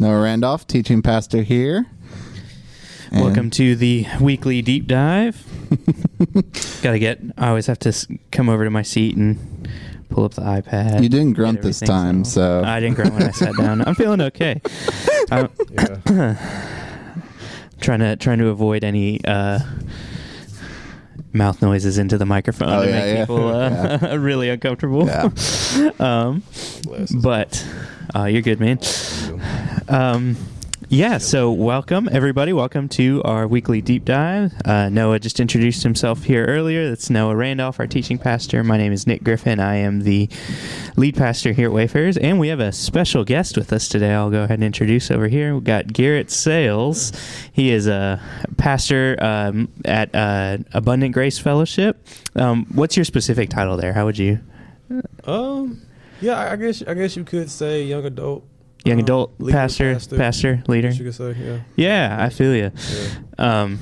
Noah Randolph, teaching pastor here. And- Welcome to the weekly deep dive. Got to get. I always have to s- come over to my seat and pull up the iPad. You didn't grunt this time, so I didn't grunt when I sat down. I'm feeling okay. I'm trying to trying to avoid any uh, mouth noises into the microphone Oh, to yeah, make yeah. people uh, really uncomfortable. Yeah. um, but uh, you're good, man. Um, yeah, so welcome everybody. Welcome to our weekly deep dive. Uh, Noah just introduced himself here earlier. That's Noah Randolph, our teaching pastor. My name is Nick Griffin. I am the lead pastor here at Wayfarers, and we have a special guest with us today. I'll go ahead and introduce over here. We've got Garrett Sales. He is a pastor um, at uh, Abundant Grace Fellowship. Um, what's your specific title there? How would you? Um, yeah, I guess I guess you could say young adult, Young um, adult leader, pastor, pastor, leader. You could say, yeah. Yeah, I feel you. yeah. Um,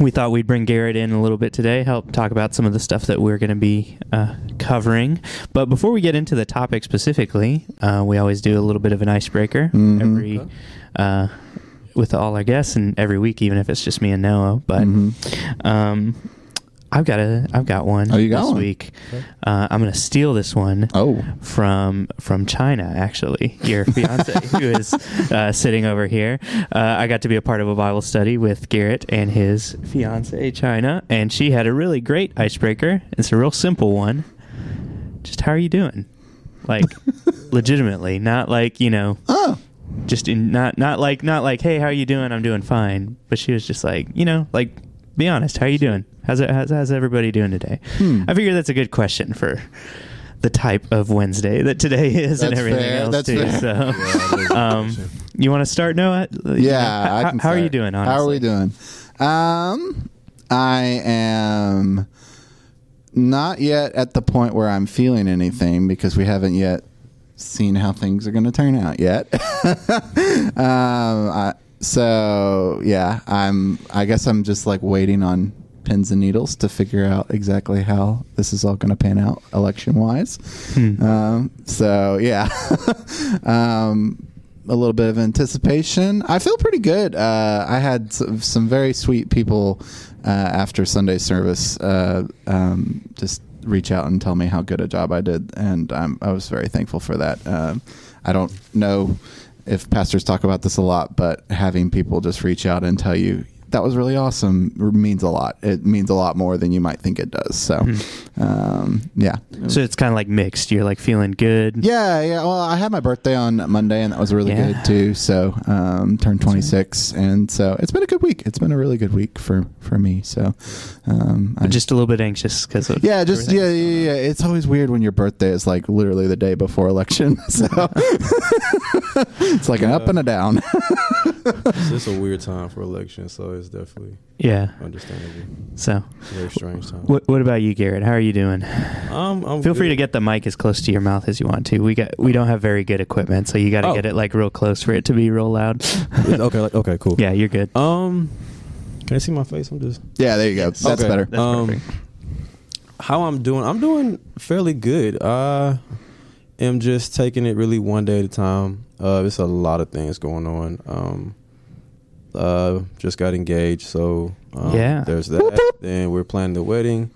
we thought we'd bring Garrett in a little bit today, help talk about some of the stuff that we're going to be uh, covering. But before we get into the topic specifically, uh, we always do a little bit of an icebreaker Mhm. every Okay. uh, with all our guests, and every week, even if it's just me and Noah. But Mhm. um, I've got a, I've got one Oh, you got this one? week. Uh, I'm going to steal this one oh, from from China. Actually, your fiance who is uh, sitting over here. Uh, I got to be a part of a Bible study with Garrett and his fiance China, and she had a really great icebreaker. It's a real simple one. Just how are you doing? Like, legitimately, not like you know, oh, just in not not like not like hey, how are you doing? I'm doing fine. But she was just like you know, like be honest. How are you doing? How's it? How's, how's everybody doing today? Hmm. I figure that's a good question for the type of Wednesday that today is and everything fair, else that's too. fair. So, Yeah, that is a good um, you want to start, Noah? yeah. How, I can how are you doing? Honestly? How are we doing? Um, I am not yet at the point where I'm feeling anything because we haven't yet seen how things are going to turn out yet. um, I, so yeah, I'm. I guess I'm just like waiting on pins and needles to figure out exactly how this is all going to pan out election wise. Hmm. Um, so yeah, um, a little bit of anticipation. I feel pretty good. Uh, I had some, some very sweet people uh, after Sunday service uh, um, just reach out and tell me how good a job I did, and I was very thankful for that. Um, I don't know if pastors talk about this a lot, but having people just reach out and tell you that was really awesome means a lot. It means a lot more than you might think it does. So, Hmm. um, yeah. So it's kind of like mixed. You're like feeling good. Yeah, yeah. Well, I had my birthday on Monday, and that was really Yeah. good too. So, um, turned 26, and so it's been a good week. It's been a really good week for for me. So, um, I But just a little bit anxious because yeah, just yeah, yeah, yeah. It's always weird when your birthday is like literally the day before election. So it's like an up and a down. It's just a weird time for elections, so it's definitely Yeah. understandable. So, very strange time. what what about you, Garrett? How are you doing? Um, I'm Feel free to get the mic as close to your mouth as you want to. We got we don't have very good equipment, so you got to Oh. get it like real close for it to be real loud. okay, like, okay, cool. Yeah, you're good. Um, can I see my face? I'm just yeah, there you go. That's Okay. better. That's um, how I'm doing. I'm doing fairly good. I am just taking it really one day at a time. Uh, there's a lot of things going on. Um, uh, just got engaged, so um, Yeah. there's that. Then we're planning the wedding,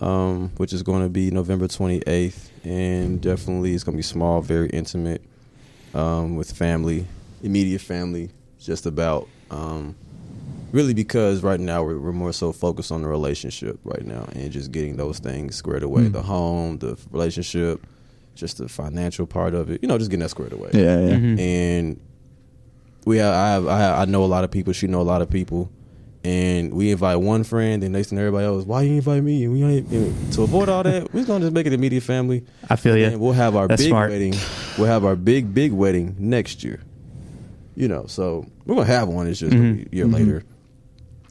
um, which is going to be November 28th, and definitely it's going to be small, very intimate, um, with family, immediate family. Just about. Um, really because right now we're, we're more so focused on the relationship right now and just getting those things squared away Mm. the home the relationship just the financial part of it you know just getting that squared away Yeah, yeah. Mhm. and we have I, have I have I know a lot of people she know a lot of people and we invite one friend and next thing everybody else why you invite me and we ain't and to avoid all that we're gonna just make it immediate family I feel and you. we'll have our That's big smart. wedding. We'll have our big, big wedding next year. You know, so we're gonna have one. It's just gonna be Mhm. a year Mhm. later.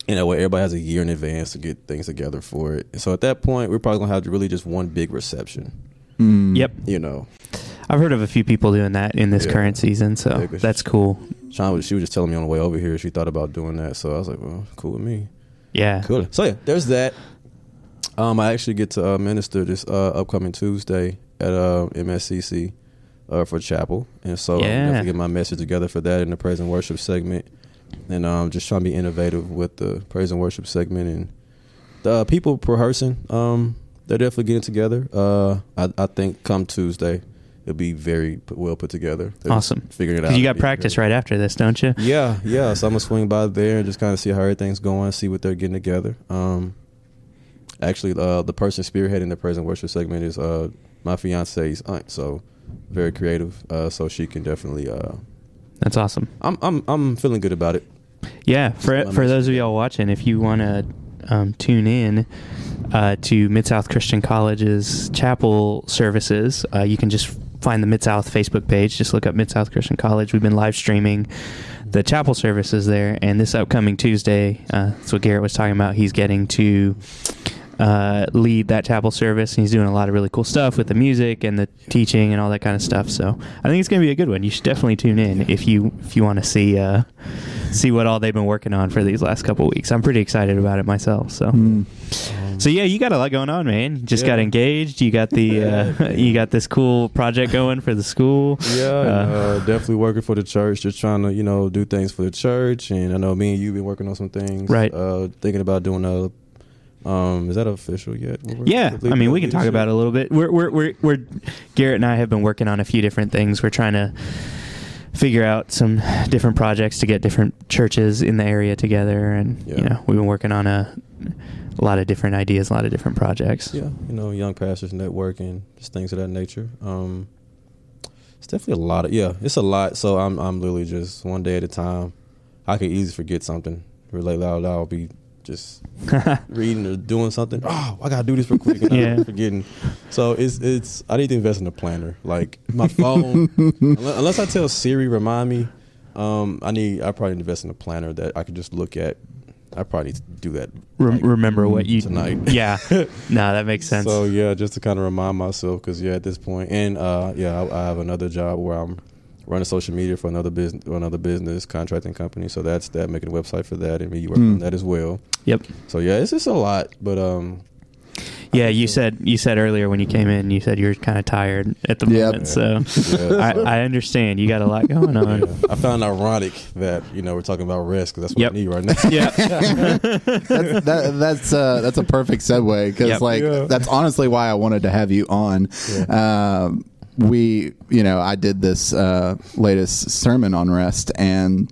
You know, way, everybody has a year in advance to get things together for it. And so at that point, we're probably gonna have really just one big reception. Mm. Yep. You know, I've heard of a few people doing that in this Yeah. current season, so Yeah, 'cause that's cool. Sean was she was just telling me on the way over here she thought about doing that. So I was like, well, cool with me. Yeah. Cool. So yeah, there's that. Um, I actually get to uh, minister this uh, upcoming Tuesday at uh, MSCC. uh, for chapel, and so Yeah. I'm definitely get my message together for that in the praise and worship segment, and um, just trying to be innovative with the praise and worship segment and the uh, people rehearsing. Um, they're definitely getting together. Uh, I, I think come Tuesday, it'll be very put, well put together. They're Awesome. figuring it out. You got practice great. right after this, don't you? Yeah, yeah. So I'm gonna swing by there and just kind of see how everything's going, see what they're getting together. Um, actually, uh, the person spearheading the present worship segment is uh, my fiance's aunt. So very creative. Uh, so she can definitely. Uh, That's awesome. I'm I'm I'm feeling good about it. Yeah, for for those of y'all watching, if you want to um, tune in uh, to Mid South Christian College's chapel services, uh, you can just find the Mid South Facebook page. Just look up Mid South Christian College. We've been live streaming the chapel services there, and this upcoming Tuesday, uh, that's what Garrett was talking about. He's getting to uh, lead that chapel service, and he's doing a lot of really cool stuff with the music and the teaching and all that kind of stuff. So I think it's going to be a good one. You should definitely tune in if you if you want to see uh, see what all they've been working on for these last couple weeks. I'm pretty excited about it myself. So. Mm. So yeah, you got a lot going on, man. You just Yeah. got engaged. You got the uh, you got this cool project going for the school. Yeah, and, Uh, uh, definitely working for the church, just trying to you know do things for the church. And I know me and you been working on some things. Right. Uh, thinking about doing a. Um, is that official yet? Yeah, I mean, we can talk about it a little bit. We're, we're, we're, we're, Garrett and I have been working on a few different things. We're trying to figure out some different projects to get different churches in the area together, and you know, we've been working on a, a lot of different ideas, a lot of different projects. Yeah, you know, young pastors networking, just things of that nature. Um, it's definitely a lot of yeah, it's a lot. So I'm I'm literally just one day at a time. I could easily forget something. Relate loud, I'll be just reading or doing something. Oh, I gotta do this real quick, and Yeah. I'm forgetting. So it's it's I need to invest in a planner. Like my phone, unless, I tell Siri remind me, um, I need I probably invest in a planner that I can just look at. I probably need to do that Rem- like, remember what you tonight. Yeah, no, that makes sense. so yeah, just to kind of remind myself, because yeah, at this point, and uh, yeah, I, I have another job where I'm running social media for another business, another business contracting company. So that's that, making a website for that, and me working Mm. on that as well. yep. So yeah, it's just a lot, but um, Yeah, you said you said earlier when you came in, you said you're kind of tired at the Yep. moment. So Yeah, I, I understand. You got a lot going on. yeah. I found it ironic that you know we're talking about rest because that's what Yep. I need right now. Yeah. that's that, that's uh, that's a perfect segue because Yep. like Yeah. that's honestly why I wanted to have you on. Um, we, you know, I did this uh, latest sermon on rest, and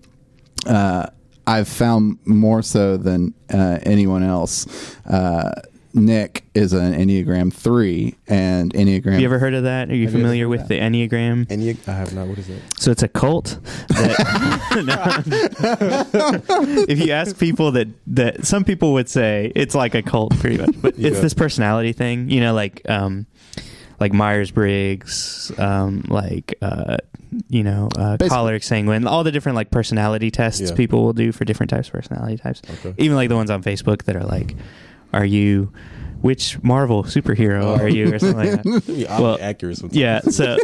uh, I've found more so than uh, anyone else. Uh, Nick is an Enneagram three, and Enneagram. Have you ever heard of that? Are you Have familiar ever with heard the Enneagram? And you, I have not. What is it? So it's a cult. That, if you ask people that that some people would say it's like a cult, pretty much, but it's this personality thing. You know, like um, like Myers Briggs, um, like uh, you know, uh, choleric sanguine, all the different like personality tests Yeah. people will do for different types of personality types. Okay. Even like the ones on Facebook that are like, "Are you?" Which Marvel superhero Oh. are you, or something like that? Yeah, Well, accurate sometimes. yeah, so-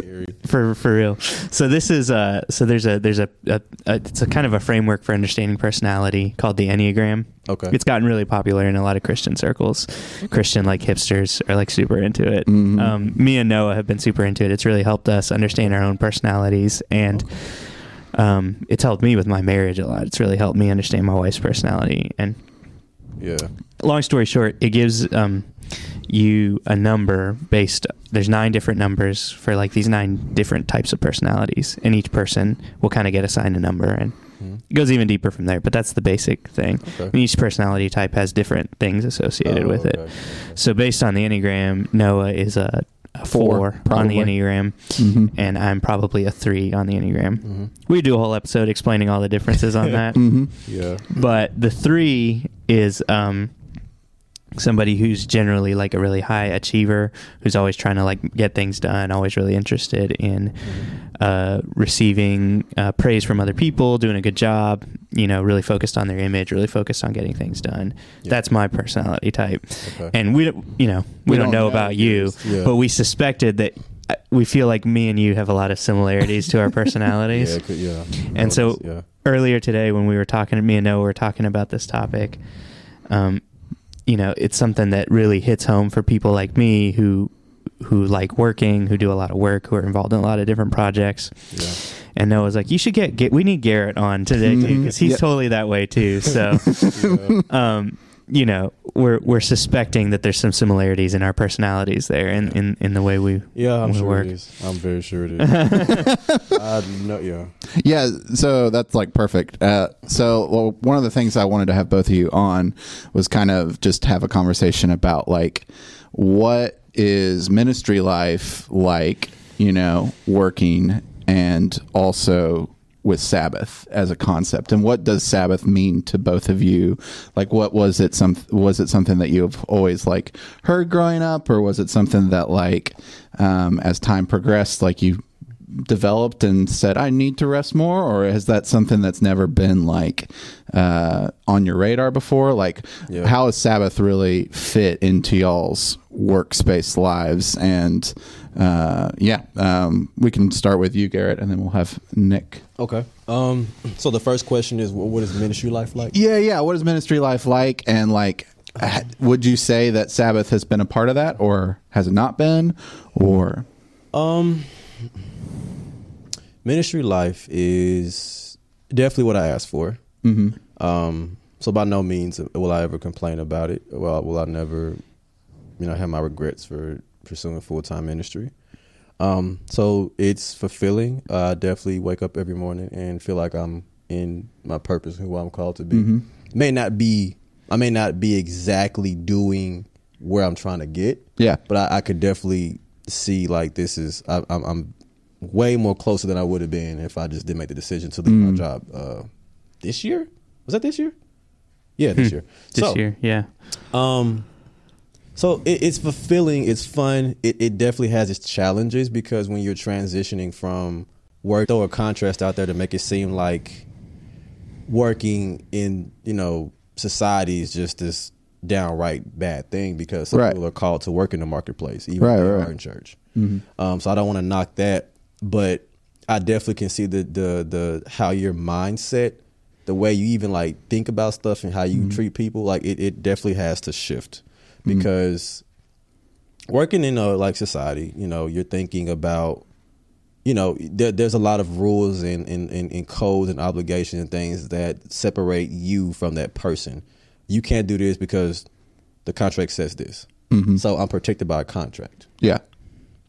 for for real. So this is uh so there's a there's a, a, a it's a kind of a framework for understanding personality called the Enneagram. okay. It's gotten really popular in a lot of Christian circles. Christian like hipsters are like super into it. Mhm. Um, me and Noah have been super into it. It's really helped us understand our own personalities and um, it's helped me with my marriage a lot. It's really helped me understand my wife's personality and yeah. long story short, it gives um, you a number based. There's nine different numbers for like these nine different types of personalities, and each person will kind of get assigned a number, and Mhm. it goes even deeper from there. But that's the basic thing. Okay. And each personality type has different things associated Oh, with it. okay. So based on the enneagram, Noah is a, a four, Four, on the probably. enneagram, Mhm. and I'm probably a three on the enneagram. Mhm. We do a whole episode explaining all the differences on that Mhm. Yeah. but the three is um somebody who's generally like a really high achiever who's always trying to like get things done always really interested in uh, receiving uh, praise from other people doing a good job you know really focused on their image really focused on getting things done Yeah. that's my personality type Okay. and we don't you know we, We don't, don't know about you Yeah. but we suspected that uh, we feel like me and you have a lot of similarities to our personalities Yeah, could- yeah. And so- earlier today when we were talking me and Noah were talking about this topic, um, you know, it's something that really hits home for people like me who who like working, who do a lot of work, who are involved in a lot of different projects. Yeah. And Noah's like, you should get, get we need Garrett on today too because he's Yeah. totally that way too. So, Yeah. um, you know, we're we're suspecting that there's some similarities in our personalities there, and in, in the way we Yeah, I'm we sure work. it is. I'm very sure it is. I know, yeah. Yeah, so that's like perfect. Uh, so, well, one of the things I wanted to have both of you on was kind of just have a conversation about like what is ministry life like, you know, working and also with Sabbath as a concept, and what does Sabbath mean to both of you? Like, what was it? Some was it something that you've always like heard growing up, or was it something that like um, as time progressed, like you developed and said I need to rest more, or is that something that's never been like uh, on your radar before? Like, Yeah. how has Sabbath really fit into y'all's workspace lives? And uh, yeah, um, we can start with you, Garrett, and then we'll have Nick. Okay. Um. So the first question is, what is ministry life like? Yeah, yeah. What is ministry life like? And like, would you say that Sabbath has been a part of that, or has it not been? Or Um, ministry life is definitely what I asked for. Mhm. Um, so by no means will I ever complain about it. Well, will I never, you know, have my regrets for pursuing full time ministry. Um, so it's fulfilling. Uh, I definitely wake up every morning and feel like I'm in my purpose, and who I'm called to be. Mhm. May not be, I may not be exactly doing where I'm trying to get, yeah, but I, I could definitely see like this is I, I'm, I'm way more closer than I would have been if I just didn't make the decision to leave my Mm. job uh, this year. Was that this year? Yeah, this Hmm. year. this so, year, yeah. Um, so it, it's fulfilling. It's fun. It, it definitely has its challenges because when you're transitioning from work, throw a contrast out there to make it seem like working in you know society is just this downright bad thing because some Right. people are called to work in the marketplace, even Right, if they right. are in church. Mhm. Um, so I don't want to knock that, but I definitely can see the the the how your mindset, the way you even like think about stuff and how you treat people, like it, it definitely has to shift because working in a like society, you know, you're thinking about you know, there, there's a lot of rules and, and, and, and codes and obligations and things that separate you from that person. You can't do this because the contract says this. Mhm. So I'm protected by a contract. yeah,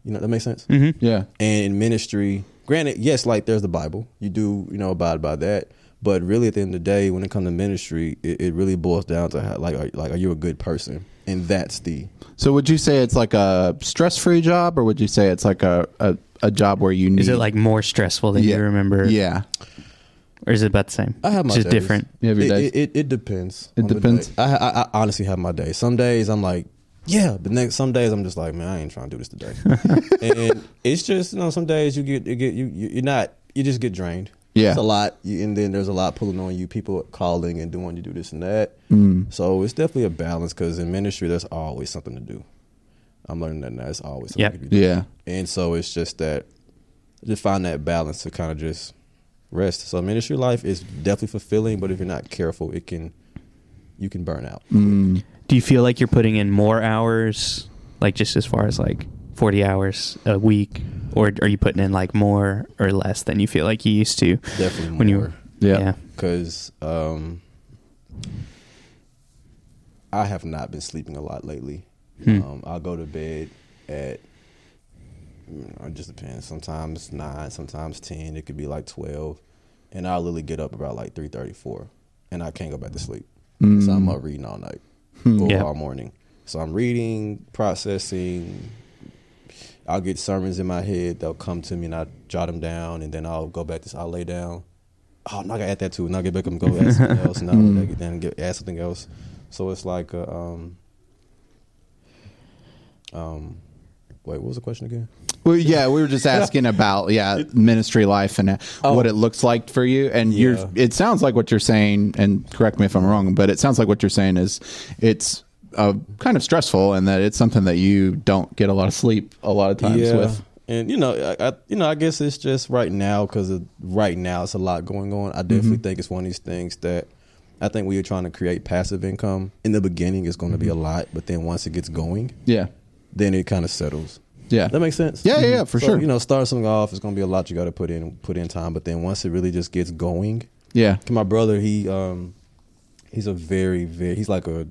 You know, that makes sense? Mm-hmm. yeah, And in ministry, granted, yes, like there's the Bible. You do, you know, abide by that. But really, at the end of the day, when it comes to ministry, it, it really boils down to how, like, are, like, are you a good person? And that's the So would you say it's like a stress-free job, or would you say it's like a a, a job where you need? Is it like more stressful than Yeah. you remember? Yeah, Or is it about the same? I have my Just days. different. You have your it, days? It, it, it depends. It on the depends? day. I, I, I honestly have my days. Some days I'm like, yeah, but next some days I'm just like, man, I ain't trying to do this today. and it's just you know, some days you get you get you you- you're not you just get drained. Yeah. it's a lot, and then there's a lot pulling on you. People calling and doing you do this and that. Mm. So it's definitely a balance because in ministry there's always something to do. I'm learning that now. It's always something Yep. to be doing. yeah, And so it's just that just find that balance to kind of just rest. So ministry life is definitely fulfilling, but if you're not careful, it can you can burn out. mm. Do you feel like you're putting in more hours, like just as far as like 40 hours a week, or are you putting in like more or less than you feel like you used to? Definitely When you more. were- yeah, yeah. because um, I have not been sleeping a lot lately. Hmm. Um, I'll go to bed at you know, it just depends. Sometimes nine, sometimes ten. It could be like twelve, and I'll literally get up about like three thirty four, and I can't go back to sleep. Mm. So I'm up reading all night Hmm. or Yeah. all morning. So I'm reading, processing. I'll get sermons in my head. They'll come to me, and I jot them down, and then I'll go back to. I'll lay down. Oh, no, I gotta add that too. And I'll get back up and go add something else, and I'll Mm. get then get add something else. So it's like, a, um, um, wait, what was the question again? Well, yeah, we were just asking about yeah ministry life and uh, Oh. what it looks like for you. And you're, it sounds like what you're saying, and correct me if I'm wrong, but it sounds like what you're saying is it's uh, kind of stressful, and that it's something that you don't get a lot of sleep a lot of times with. And you know, I, I you know, I guess it's just right now because right now it's a lot going on. I definitely Mm-hmm. think it's one of these things that I think we are trying to create passive income. In the beginning, it's going to be a Mm-hmm. lot, but then once it gets going, Yeah, then it kind of settles. Yeah. That makes sense. Yeah, yeah, yeah, for So, sure. You know, starting something off it's going to be a lot you got to put in put in time, but then once it really just gets going, Yeah. my brother, he um, he's a very very he's like a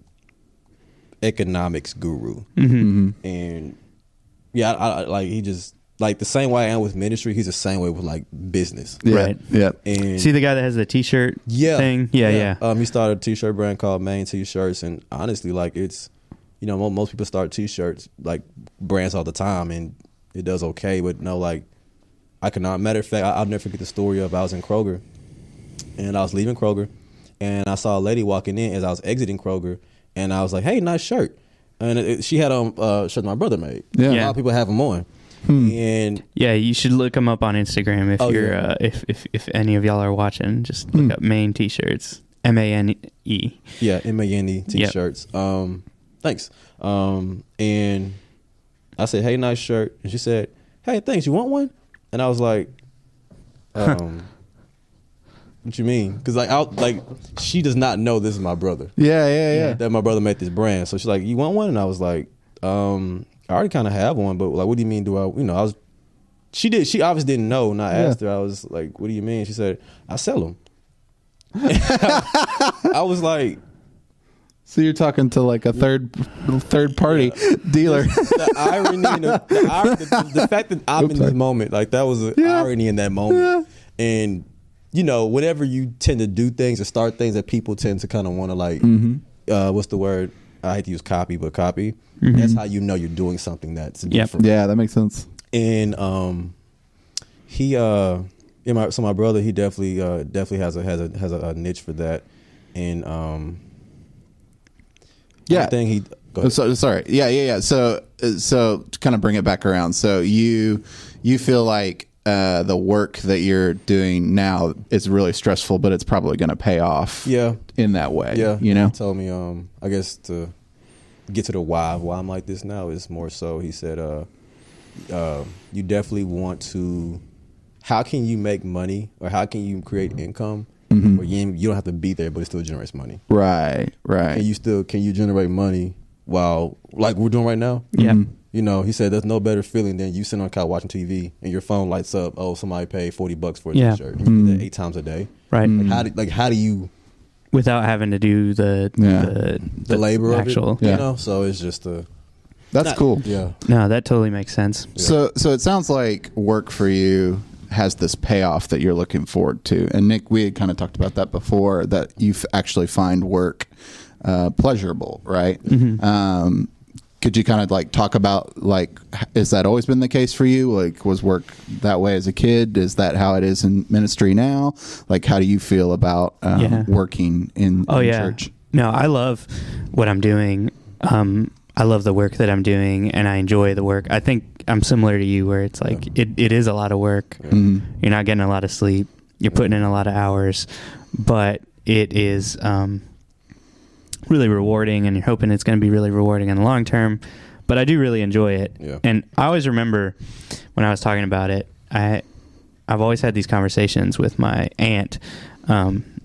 economics guru, hmm and yeah, I, I, like he just like the same way I am with ministry, he's the same way with like business. Yeah. Right. Yeah. And See the guy that has the T-shirt yeah thing? Yeah, yeah. Um, he started a t-shirt brand called Mane T-shirts, and honestly, like it's, you know, most people start t-shirts like brands all the time, and it does okay. But no, like, I cannot. Matter of fact, I, I'll never forget the story of I was in Kroger, and I was leaving Kroger, and I saw a lady walking in as I was exiting Kroger, and I was like, "Hey, nice shirt," and it, it- she had on uh, shirt my brother made. Yeah. a lot of people have them on, Hmm. and Yeah, you should look them up on Instagram if Oh, you're yeah. uh, if, if if any of y'all are watching. Just look Hmm. up Mane T-shirts. M A N E. Yeah, M A N E Yep. t-shirts. Um, thanks. Um, and I said, "Hey, nice shirt." And she said, "Hey, thanks. You want one?" And I was like, um, "What you mean?" Because like, I like she does not know this is my brother. Yeah. Yeah. Yeah. That my brother made this brand. So she's like, "You want one?" And I was like, um, "I already kind of have one, but like, what do you mean? Do I? You know, I was." She did. She obviously didn't know, and I Yeah. asked her. I was like, "What do you mean?" She said, "I sell them." I was like, So you're talking to like a third third party dealer. the irony, the, the, the, the fact that I'm Oops, in sorry. this moment, like that was an Yeah. irony in that moment. And you know, whenever you tend to do things or start things that people tend to kind of want to like, Mm-hmm. uh, what's the word? I hate to use copy, but copy. That's how you know you're doing something that's Yep. different. yeah, that makes sense. And um, he uh, yeah, my so my brother, he definitely uh definitely has a has a has a, a niche for that, and um, Yeah. thing he. Go ahead. So sorry. Yeah, yeah, yeah. So uh, so to kind of bring it back around. So you you feel like uh, the work that you're doing now is really stressful, but it's probably going to pay off. yeah, In that way. Yeah, You know. He told me, um, I guess to get to the why why I'm like this now is more so. He said, uh, uh, you definitely want to. How can you make money, or how can you create income Mm-hmm. where you you don't have to be there, but it still generates money? Right. Right. And you still can you generate money while like we're doing right now? Yeah. Mm-hmm. You know, he said there's no better feeling than you sitting on the couch watching TV and your phone lights up. Oh, somebody paid forty bucks for a Yeah. t-shirt. And you Mm. eight times a day. Right. Mm. Like how do like how do you Without having to do the Yeah. the, the, labor actual. of it? Yeah. You know, so it's just a That's not- cool. Yeah. No, that totally makes sense. So so it sounds like work for you has this payoff that you're looking forward to. And Nick, we had kind of talked about that before that you actually find work uh, pleasurable, right? Um, could you kind of like talk about like is that always been the case for you? Like was work that way as a kid? Is that how it is in ministry now? Like how do you feel about um, Yeah. working in, Oh in yeah. church? No, I love what I'm doing. Um, I love the work that I'm doing, and I enjoy the work. I think I'm similar to you, where it's like it, it is a lot of work. Mhm. You're not getting a lot of sleep. You're putting in a lot of hours, but it is um, really rewarding, and you're hoping it's going to be really rewarding in the long term. But I do really enjoy it, Yeah. and I always remember when I was talking about it. I I've always had these conversations with my aunt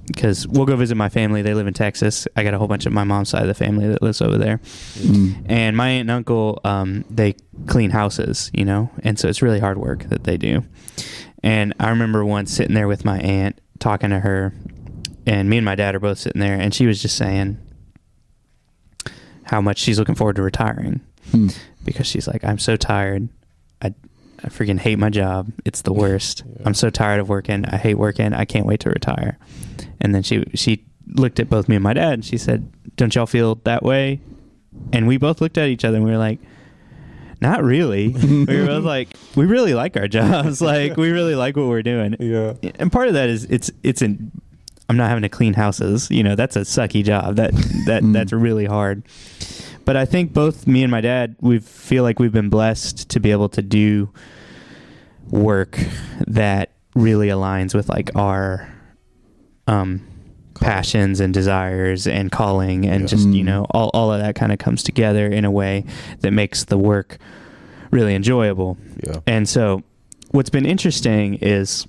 because we'll go visit my family. They live in Texas. I got a whole bunch of my mom's side of the family that lives over there, Mm. and my aunt and uncle um, they clean houses, you know, and so it's really hard work that they do. And I remember once sitting there with my aunt talking to her, and me and my dad are both sitting there, and she was just saying how much she's looking forward to retiring Hmm. because she's like, I'm so tired. I, I freaking hate my job. It's the worst. Yeah. I'm so tired of working. I hate working. I can't wait to retire. And then she she looked at both me and my dad and she said, Don't y'all feel that way? And we both looked at each other and we were like, Not really. we were both like, We really like our jobs. like we really like what we're doing. Yeah. And part of that is it's it's in I'm not having to clean houses. You know, that's a sucky job. That that Mm. that's really hard. But I think both me and my dad, we feel like we've been blessed to be able to do work that really aligns with like our um passions and desires and calling and Yeah. just you Mm. know all, all of that kind of comes together in a way that makes the work really enjoyable Yeah. and so what's been interesting is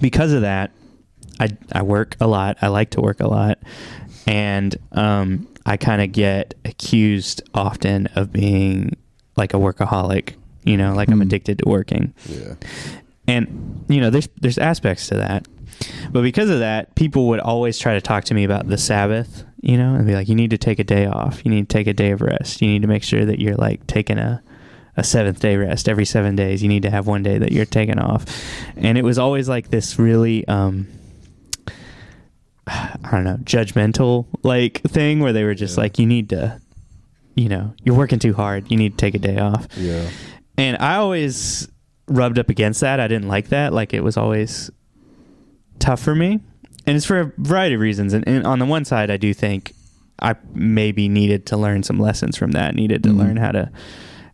because of that, I, I work a lot. I like to work a lot. And um, I kind of get accused often of being like a workaholic. You know, like I'm Mm. addicted to working. Yeah. And you know, there's there's aspects to that. But because of that, people would always try to talk to me about the Sabbath, you know, and be like, "You need to take a day off. You need to take a day of rest. You need to make sure that you're like taking a a seventh day rest every seven days. You need to have one day that you're taking off." And it was always like this really, um, I don't know, judgmental like thing where they were just Yeah. like, "You need to, you know, you're working too hard. You need to take a day off." Yeah. And I always rubbed up against that. I didn't like that. Like it was always tough for me. And it's for a variety of reasons. And, and on the one side, I do think I maybe needed to learn some lessons from that, needed to Mhm. learn how to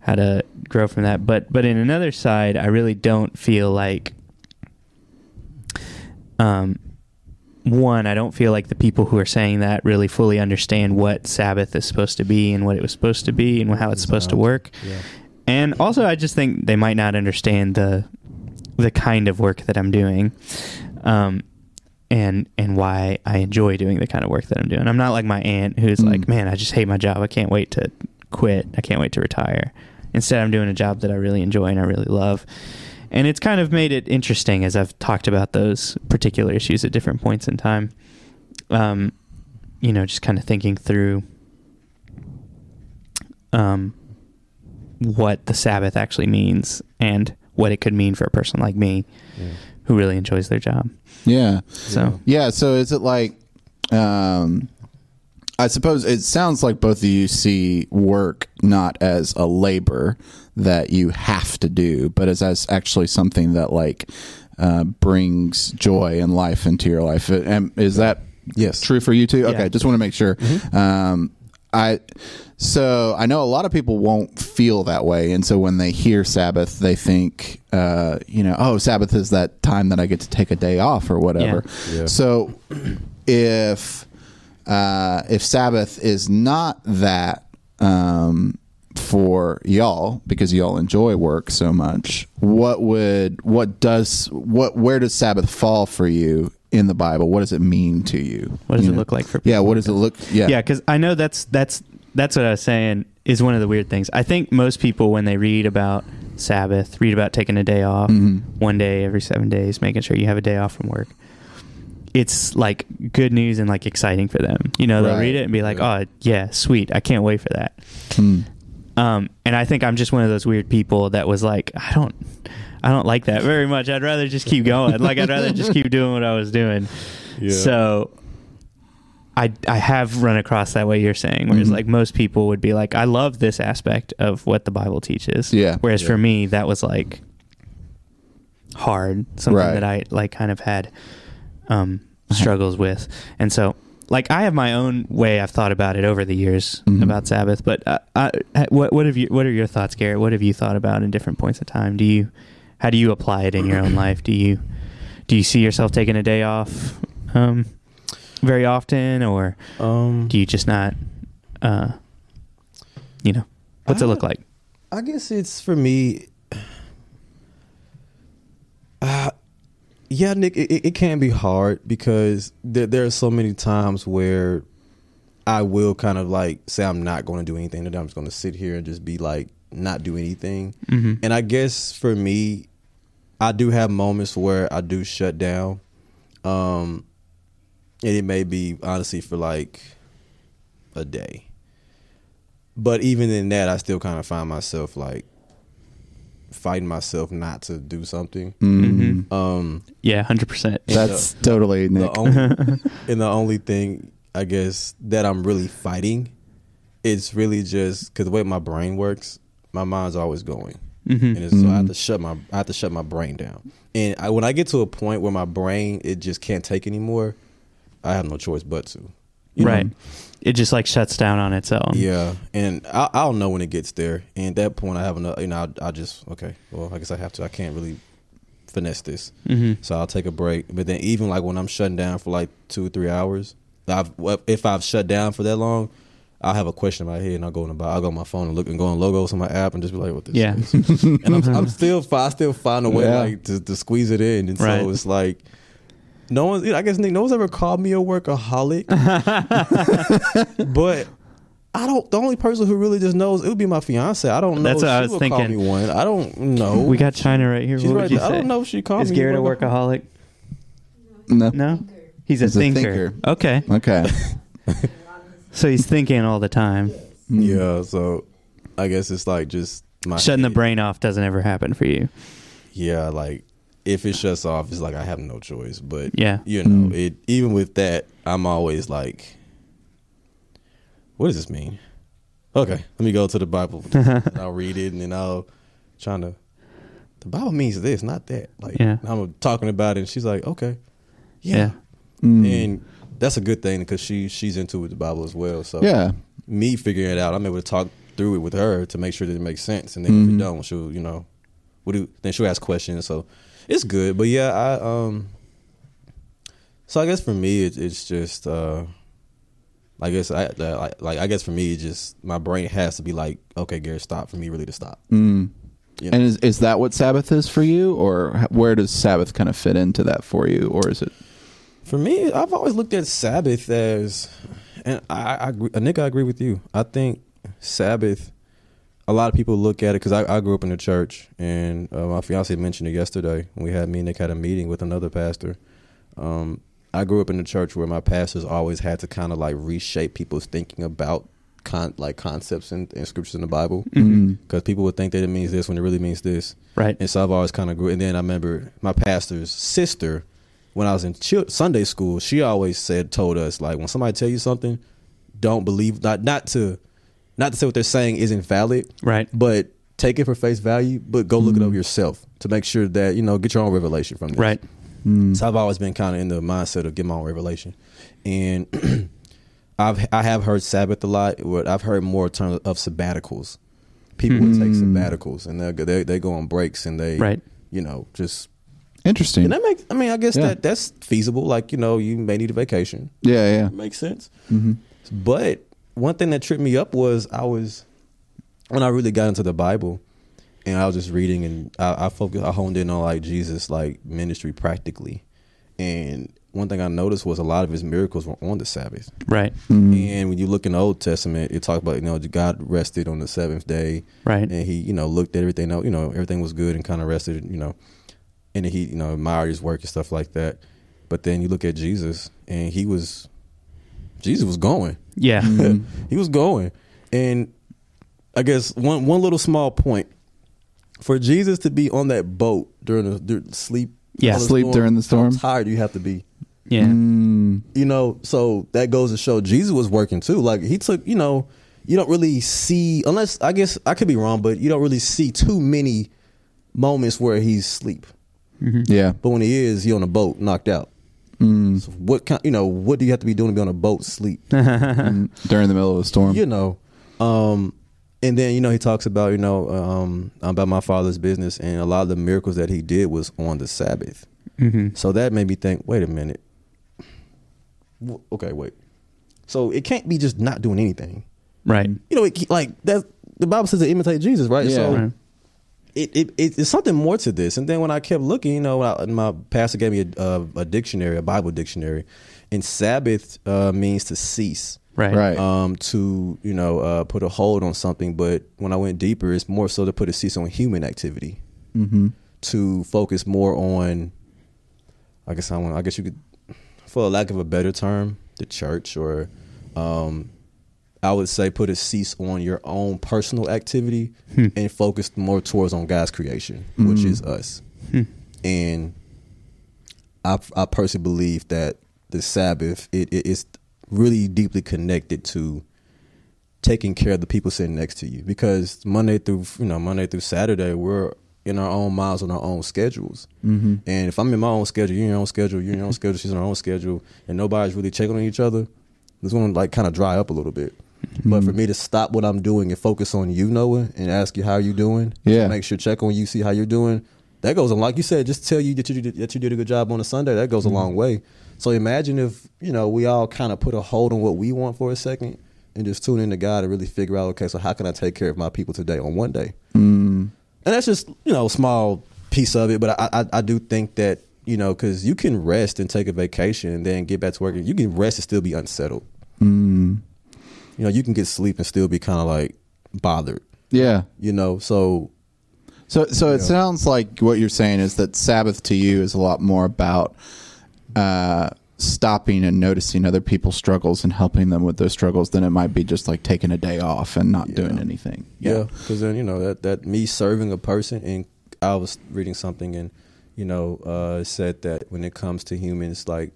how to grow from that. But but in another side, I really don't feel like um one, I don't feel like the people who are saying that really fully understand what Sabbath is supposed to be and what it was supposed to be and how it's supposed to work. Yeah. And also, I just think they might not understand the the kind of work that I'm doing, um, and and why I enjoy doing the kind of work that I'm doing. I'm not like my aunt who's Mm. like, "Man, I just hate my job. I can't wait to quit. I can't wait to retire." Instead, I'm doing a job that I really enjoy and I really love. And it's kind of made it interesting as I've talked about those particular issues at different points in time. Um, you know, just kind of thinking through um, what the Sabbath actually means and what it could mean for a person like me Yeah. who really enjoys their job. Yeah. So, Yeah. So is it like, um, I suppose it sounds like both of you see work not as a labor that you have to do, but as, as actually something that like uh, brings joy and life into your life. And is that Yes. true for you too? Yeah. Okay, just want to make sure. Um, I so I know a lot of people won't feel that way, and so when they hear Sabbath, they think, uh, you know, oh, Sabbath is that time that I get to take a day off or whatever. Yeah. Yeah. So if uh, if Sabbath is not that um, for y'all because y'all enjoy work so much, what would what does what where does Sabbath fall for you in the Bible? What does it mean to you? what does You it know? look like for people? Yeah, what does it look? Yeah, Yeah, because I know that's that's that's what I was saying is one of the weird things. I think most people when they read about Sabbath, read about taking a day off, Mhm. one day every seven days, making sure you have a day off from work. It's like good news and like exciting for them. You know, they'll Right. read it and be like, Yeah. "Oh, yeah, sweet! I can't wait for that." Hmm. Um, and I think I'm just one of those weird people that was like, I don't, I don't like that very much. I'd rather just keep going. like I'd rather just keep doing what I was doing. Yeah. So I I have run across that way you're saying, whereas Mhm. like most people would be like, I love this aspect of what the Bible teaches. Yeah. Whereas Yeah. for me, that was like hard, something Right. that I like kind of had um, struggles with, and so. Like I have my own way I've thought about it over the years Mhm. about Sabbath, but uh, uh, what what have you what are your thoughts, Garrett? What have you thought about in different points of time? Do you how do you apply it in your own life? Do you do you see yourself taking a day off um, very often, or Um, do you just not? Uh, you know, what's it look like? I guess it's for me. Uh, yeah, Nick, it, it- can be hard because there, there are so many times where I will kind of like say I'm not going to do anything today. I'm just going to sit here and just be like not do anything. Mm-hmm. And I guess for me, I do have moments where I do shut down. Um, and it may be honestly for like a day. But even in that, I still kind of find myself like fighting myself not to do something. Mhm. Um, Yeah, hundred percent. That's totally Nick. the only and the only thing I guess that I'm really fighting, it's really just because the way my brain works, my mind's always going, Mm-hmm. and it's, so I have Mhm. to shut my I have to shut my brain down. And I, when I get to a point where my brain it just can't take anymore, I have no choice but to. You know? Right. It just like shuts down on its own. Yeah, and I, I'll know when it gets there. And at that point, I have enough. You know, I, I just okay. Well, I guess I have to. I can't really finesse this, Mm-hmm. so I'll take a break. But then, even like when I'm shutting down for like two or three hours, I've if I've shut down for that long, I'll have a question in my head, and I'll go in the I'll go on my phone and look and go on Logos on my app and just be like, "What this?" Yeah. is. and I'm, I'm still I still find a way Yeah. like to, to squeeze it in, and Right. so it's like. No one, I guess Nick, no one's ever called me a workaholic, but I don't. The only person who really just knows it would be my fiance. I don't know. That's if what I was would Call thinking. me one. I don't know. We got China right here. She's what right would you there. I don't know if she called me. Is me. Garrett a workaholic? No. No, he's a He's a thinker. thinker. Okay, Okay. so he's thinking all the time. Hmm. Yeah. So I guess it's like just my Shutting the brain off doesn't ever happen for you. Yeah, like if it shuts off, it's like I have no choice. But Yeah. you know, Mm. it even with that, I'm always like, what does this mean? Okay, let me go to the Bible. and I'll read it, and then I'll trying to. The Bible means this, not that. Like Yeah. I'm talking about it, and she's like, okay, Yeah. yeah, Mm. and that's a good thing because she she's into with the Bible as well. So yeah. me figuring it out, I'm able to talk through it with her to make sure that it makes sense. And then if Mhm. it don't, she'll you know, what do then she'll ask questions. So it's good. But yeah, I um. So I guess for me, it, it's just uh, I guess I like, like I guess for me, it just my brain has to be like, okay, Gary, stop for me really to stop. Mm. You know? And is is that what Sabbath is for you, or where does Sabbath kind of fit into that for you, or is it? For me, I've always looked at Sabbath as, and I, I agree, Nick, I agree with you. I think Sabbath. A lot of people look at it because I, I grew up in the church, and uh, my fiance mentioned it yesterday. We had me and Nick had a meeting with another pastor. Um, I grew up in the church where my pastors always had to kind of like reshape people's thinking about con- like concepts and, and scriptures in the Bible because people would think that it means this when it really means this. Right. And so I've always kind of grew. And then I remember my pastor's sister, when I was in chil- Sunday school, she always said, told us like, when somebody tell you something, don't believe not not to, not to say what they're saying isn't valid, Right. but take it for face value. But go look it up yourself to make sure that you know get your own revelation from this. Right. Mm. So I've always been kind of in the mindset of get my own revelation, and I've I have heard Sabbath a lot. But I've heard more terms of sabbaticals. People would take Mm. sabbaticals and they they they go on breaks and they Right. you know just Interesting. and that makes I mean I guess Yeah. that that's feasible. Like you know you may need a vacation. yeah, yeah. Makes sense. hmm But one thing that tripped me up was I was when I really got into the Bible and I was just reading and I, I focused I honed in on like Jesus like ministry practically. And one thing I noticed was a lot of his miracles were on the Sabbath. Right. Mm. And when you look in the Old Testament, it talks about, you know, God rested on the seventh day Right. and he, you know, looked at everything, you know, everything was good and kind of rested, you know, and he, you know, admired his work and stuff like that. But then you look at Jesus and he was, Jesus was going. Yeah. Mhm. he was going. And I guess one one little small point for Jesus to be on that boat during the during sleep, Yeah. all the Sleep during the storm? How tired you have to be, Yeah. Mm. you know. So that goes to show Jesus was working too. Like he took, you know, you don't really see unless I guess I could be wrong, but you don't really see too many moments where he's asleep. Yeah. But when he is, he on a boat, knocked out. Mm. So what kind, you know, what do you have to be doing to be on a boat, sleep? During the middle of a storm. you know um and then you know he talks about you know um about my father's business and a lot of the miracles that he did was on the sabbath hmm so that made me think wait a minute W- okay wait so it can't be just not doing anything Right. you know it, like that the bible says to imitate jesus right Yeah. so Right. It, it, it it's something more to this. And then when I kept looking, you know, I, my pastor gave me a, a, a dictionary, a Bible dictionary, and Sabbath uh, means to cease, Right. Right. um, to you know uh, put a hold on something. But when I went deeper, it's more so to put a cease on human activity, mm-hmm. to focus more on. I guess I want. I guess you could, for lack of a better term, the church, or um, I would say put a cease on your own personal activity Hmm. and focus more towards on God's creation, which Mm. is us. Hmm. And I, I personally believe that the Sabbath it, it is really deeply connected to taking care of the people sitting next to you because Monday through you know Monday through Saturday we're in our own miles on our own schedules. Mm-hmm. And if I'm in my own schedule, you're in your own schedule, you're in your own schedule, she's on her own schedule, and nobody's really checking on each other, it's going to like kind of dry up a little bit. But for me to stop what I'm doing and focus on you, Noah, and ask you how you doing, Yeah. make sure check on you, see how you're doing. That goes on, like you said, just tell you that you did, that you did a good job on a Sunday. That goes a long way. So imagine if you know we all kind of put a hold on what we want for a second and just tune in to God and really figure out, okay, so how can I take care of my people today on one day? Mm. and that's just you know a small piece of it but i i, I do think that you know because you can rest and take a vacation and then get back to work you can rest and still be unsettled Mm. You know, you can get sleep and still be kind of like bothered. Yeah. You know, so So, so it Yeah. sounds like what you're saying is that Sabbath to you is a lot more about uh, stopping and noticing other people's struggles and helping them with those struggles than it might be just like taking a day off and not Yeah. doing anything. Yeah, because then you know that that me serving a person, and I was reading something, and you know, uh, said that when it comes to humans, like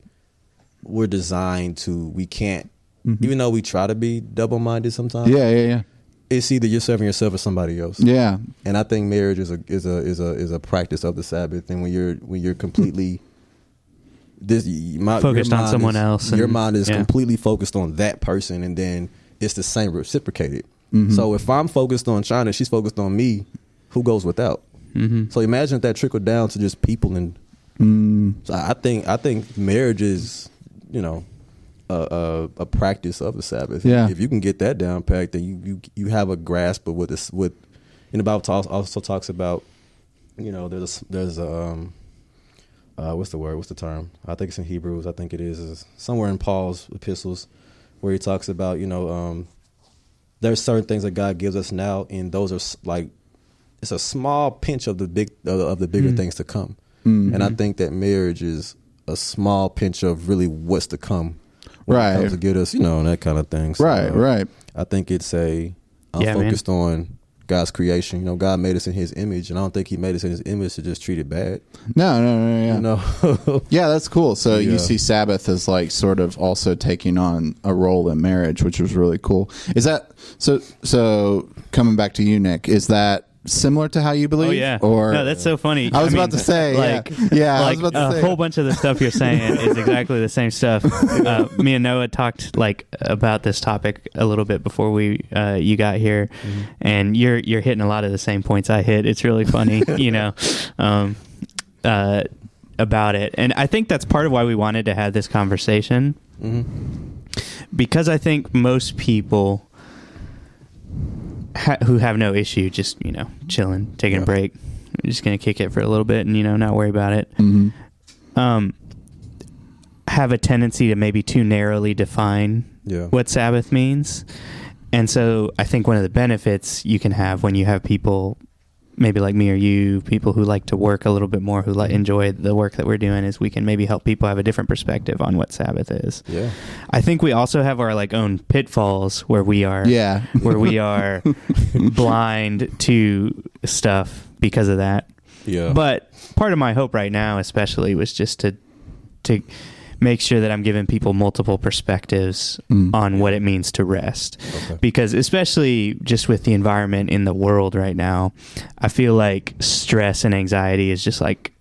we're designed to, we can't, Mhm. even though we try to be double minded sometimes. Yeah, yeah, yeah, it's either you're serving yourself or somebody else. yeah. And I think marriage is a is a is a is a practice of the Sabbath, and when you're when you're completely this my, Focused on someone is- else your and- mind is yeah. completely focused on that person, and then it's the same reciprocated. Mhm. So if I'm focused on China, she's focused on me. Who goes without? Mm-hmm. So imagine if that trickled down to just people, and Mm, so I think I think marriage is you know a, a, a practice of the Sabbath. Yeah. If you can get that down packed, then you you, you have a grasp of what this what. And the Bible talks, also talks about, you know, there's there's um, uh, what's the word? What's the term? I think it's in Hebrews. I think it is, is somewhere in Paul's epistles where he talks about, you know, um, there's certain things that God gives us now, and those are like it's a small pinch of the big of the, of the bigger Mm. things to come. mhm. And I think that marriage is a small pinch of really what's to come. When it Right. comes to get us, you know, and that kind of thing. So, right, uh, right. I think it's a I'm Yeah, man. focused on God's creation. You know, God made us in His image, and I don't think He made us in His image to just treat it bad. No, no, no, yeah. You know, Yeah, that's cool. So Yeah. you see Sabbath as like sort of also taking on a role in marriage, which was really cool. Is that so? So coming back to you, Nick, is that similar to how you believe? Oh yeah. Or no, that's so funny. I was mean, about to say, yeah. like, Yeah, I was like about to a say. whole bunch of the stuff you're saying is exactly the same stuff. Uh, me and Noah talked like about this topic a little bit before we uh, you got here, Mm-hmm. and you're you're hitting a lot of the same points I hit. It's really funny, you know. Um, uh, about it, and I think that's part of why we wanted to have this conversation hmm because I think most people ha- who have no issue just you know chilling, taking a Yeah. break, just gonna kick it for a little bit and you know not worry about it. Mhm. Um, have a tendency to maybe too narrowly define yeah, what Sabbath means, and so I think one of the benefits you can have when you have people. Maybe like me or you, people who like to work a little bit more, who like mm-hmm. enjoy the work that we're doing, is we can maybe help people have a different perspective on what Sabbath is. yeah, I think we also have our like own pitfalls where we are Yeah. where we are blind to stuff because of that. yeah. But part of my hope right now especially was just to to make sure that I'm giving people multiple perspectives Mm. on what it means to rest. okay. Because especially just with the environment in the world right now, I feel like stress and anxiety is just like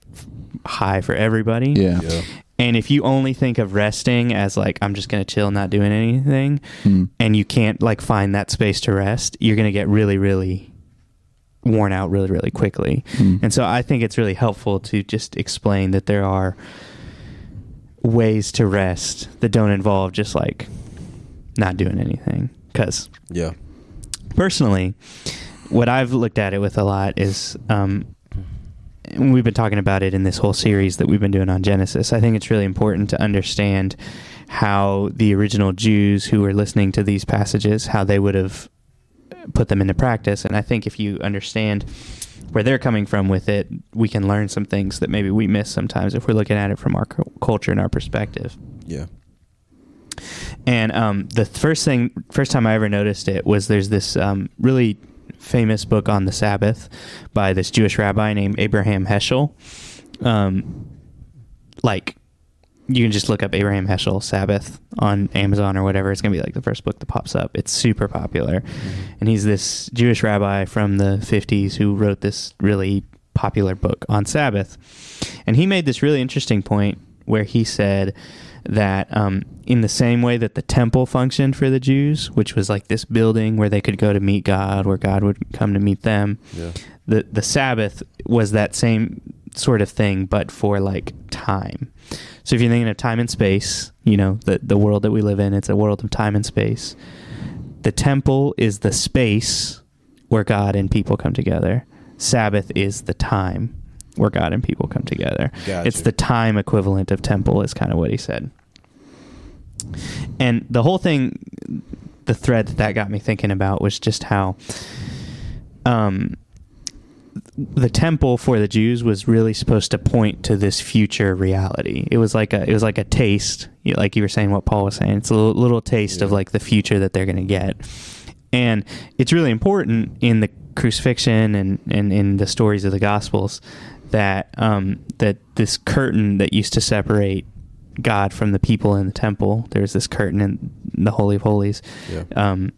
high for everybody. Yeah. yeah, And if you only think of resting as like I'm just going to chill, not doing anything, Mm. and you can't like find that space to rest, you're going to get really, really worn out really, really quickly. Mm. And so I think it's really helpful to just explain that there are ways to rest that don't involve just like not doing anything. Because yeah, personally, what I've looked at it with a lot is, um, we've been talking about it in this whole series that we've been doing on Genesis. I think it's really important to understand how the original Jews who were listening to these passages, how they would have put them into practice. And I think if you understand where they're coming from with it, we can learn some things that maybe we miss sometimes if we're looking at it from our cu- culture and our perspective. yeah, And um, the first thing, first time I ever noticed it was there's this um, really famous book on the Sabbath by this Jewish rabbi named Abraham Heschel. Um, like, you can just look up Abraham Heschel Sabbath on Amazon or whatever. It's gonna be like the first book that pops up. It's super popular, and he's this Jewish rabbi from the 50s who wrote this really popular book on Sabbath. And he made this really interesting point where he said that um, in the same way that the temple functioned for the Jews, which was like this building where they could go to meet God, where God would come to meet them, yeah, the the Sabbath was that same sort of thing, but for like time. So if you're thinking of time and space, you know the the world that we live in, it's a world of time and space. The temple is the space where God and people come together. Sabbath is the time where God and people come together. Gotcha. It's the time equivalent of temple, is kind of what he said. And the whole thing the thread that that got me thinking about was just how um, the temple for the Jews was really supposed to point to this future reality. It was like a it was like a taste, like you were saying what Paul was saying. It's a little, little taste of like the future that they're going to get. And it's really important in the crucifixion and, and in the stories of the gospels that um, that this curtain that used to separate God from the people in the temple, there's this curtain in the Holy of Holies. Yeah. Um,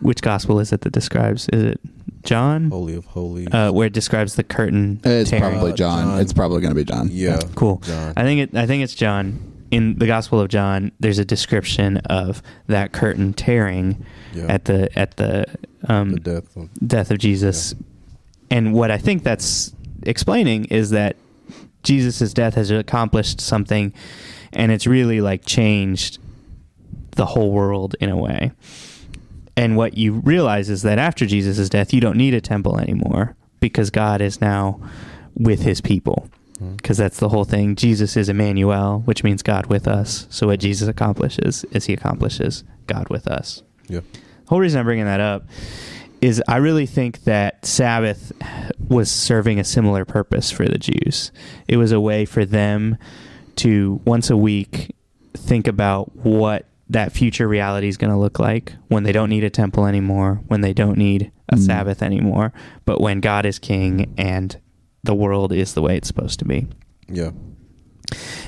which gospel is it that describes? Is it John? Holy of Holy. uh, where it describes the curtain. It's tearing. probably Uh, John. John. It's probably going to be John. yeah. cool. John. I think it. I think it's John. In the Gospel of John, there's a description of that curtain tearing Yeah. at the at the, um, the death. Of, death of Jesus. And what I think that's explaining is that Jesus' death has accomplished something, and it's really like changed the whole world in a way. And what you realize is that after Jesus' death, you don't need a temple anymore because God is now with his people. Hmm. Because that's the whole thing. Jesus is Emmanuel, which means God with us. So what Jesus accomplishes is he accomplishes God with us. Yeah. The whole reason I'm bringing that up is I really think that Sabbath was serving a similar purpose for the Jews. It was a way for them to once a week think about what that future reality is going to look like when they don't need a temple anymore, when they don't need a Mm. Sabbath anymore, but when God is king and the world is the way it's supposed to be. Yeah.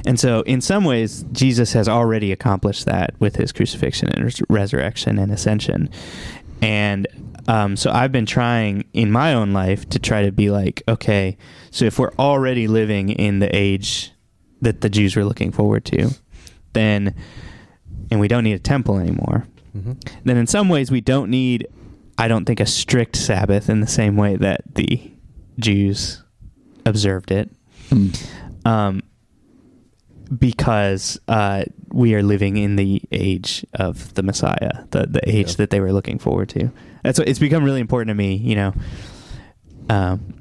And so, in some ways, Jesus has already accomplished that with his crucifixion and res- resurrection and ascension. And um, so, I've been trying in my own life to try to be like, okay, so if we're already living in the age that the Jews were looking forward to, then, and we don't need a temple anymore, hmm then in some ways we don't need, I don't think, a strict Sabbath in the same way that the Jews observed it Hmm. um, because uh, we are living in the age of the Messiah, the the age Yeah. that they were looking forward to. That's what, it's become really important to me. You know, um,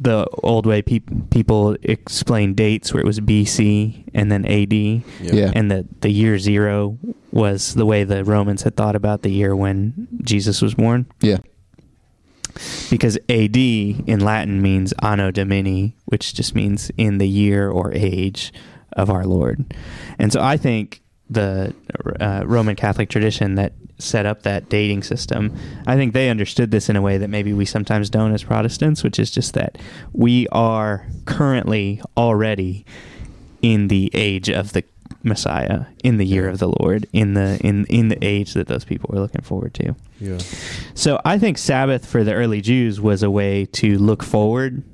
the old way peop people explain dates where it was BC and then AD, Yeah. Yeah. and the the year zero was the way the Romans had thought about the year when Jesus was born Yeah. because AD in Latin means Anno Domini, which just means in the year or age of our Lord. And so I think the uh, Roman Catholic tradition that set up that dating system, I think they understood this in a way that maybe we sometimes don't as Protestants, which is just that we are currently already in the age of the Messiah, in the year of the Lord, in the in in the age that those people were looking forward to. Yeah. So I think Sabbath for the early Jews was a way to look forward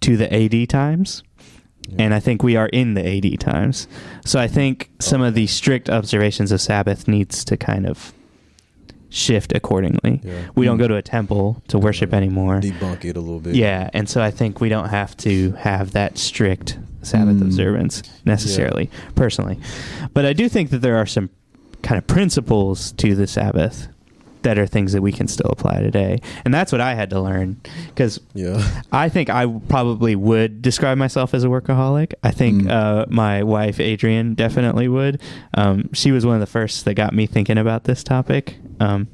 to the AD times. Yeah. And I think we are in the AD times. So I think some of the strict observations of Sabbath needs to kind of shift accordingly. Yeah. We don't go to a temple to worship anymore. Debunk it a little bit. Yeah, and so I think we don't have to have that strict Sabbath Mm. observance necessarily, personally. But I do think that there are some kind of principles to the Sabbath that are things that we can still apply today. And that's what I had to learn because Yeah. I think I probably would describe myself as a workaholic. I think Mm. uh, my wife Adrian definitely would. Um, she was one of the first that got me thinking about this topic. Um,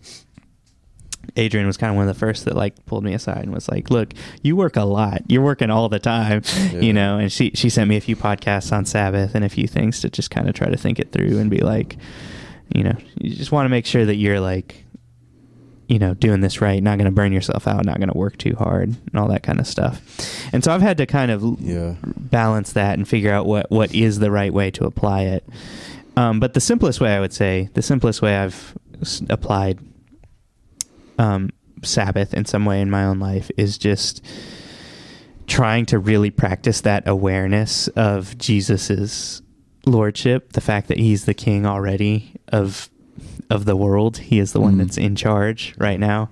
Adrian was kind of one of the first that like pulled me aside and was like, "Look, you work a lot. You're working all the time, Yeah. you know." And she she sent me a few podcasts on Sabbath and a few things to just kind of try to think it through and be like, you know, you just want to make sure that you're like you know, doing this right, not going to burn yourself out, not going to work too hard, and all that kind of stuff. And so I've had to kind of Yeah. balance that and figure out what what is the right way to apply it. Um, but the simplest way, I would say, the simplest way I've s- applied um, Sabbath in some way in my own life is just trying to really practice that awareness of Jesus's lordship, the fact that he's the king already of of the world. He is the one Mhm. that's in charge right now.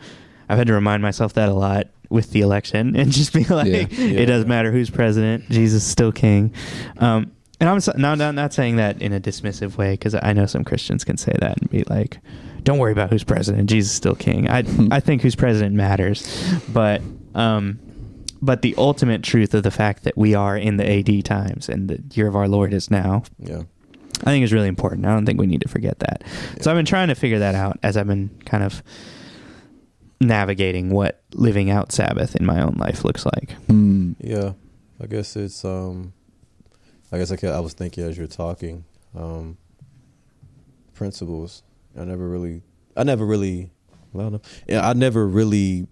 I've had to remind myself that a lot with the election and just be like, Yeah. Yeah. it doesn't matter who's president, Jesus is still king. Um, and I'm so- not, not saying that in a dismissive way because I know some Christians can say that and be like, "Don't worry about who's president, Jesus is still king." I I think who's president matters, but um, but the ultimate truth of the fact that we are in the AD times and the year of our Lord is now Yeah. I think is really important. I don't think we need to forget that. So I've been trying to figure that out as I've been kind of navigating what living out Sabbath in my own life looks like. Mm. Yeah, I guess it's. um I guess I, ca- I was thinking as you're talking, um principles. I never really, I never really, well, no, yeah, I never really,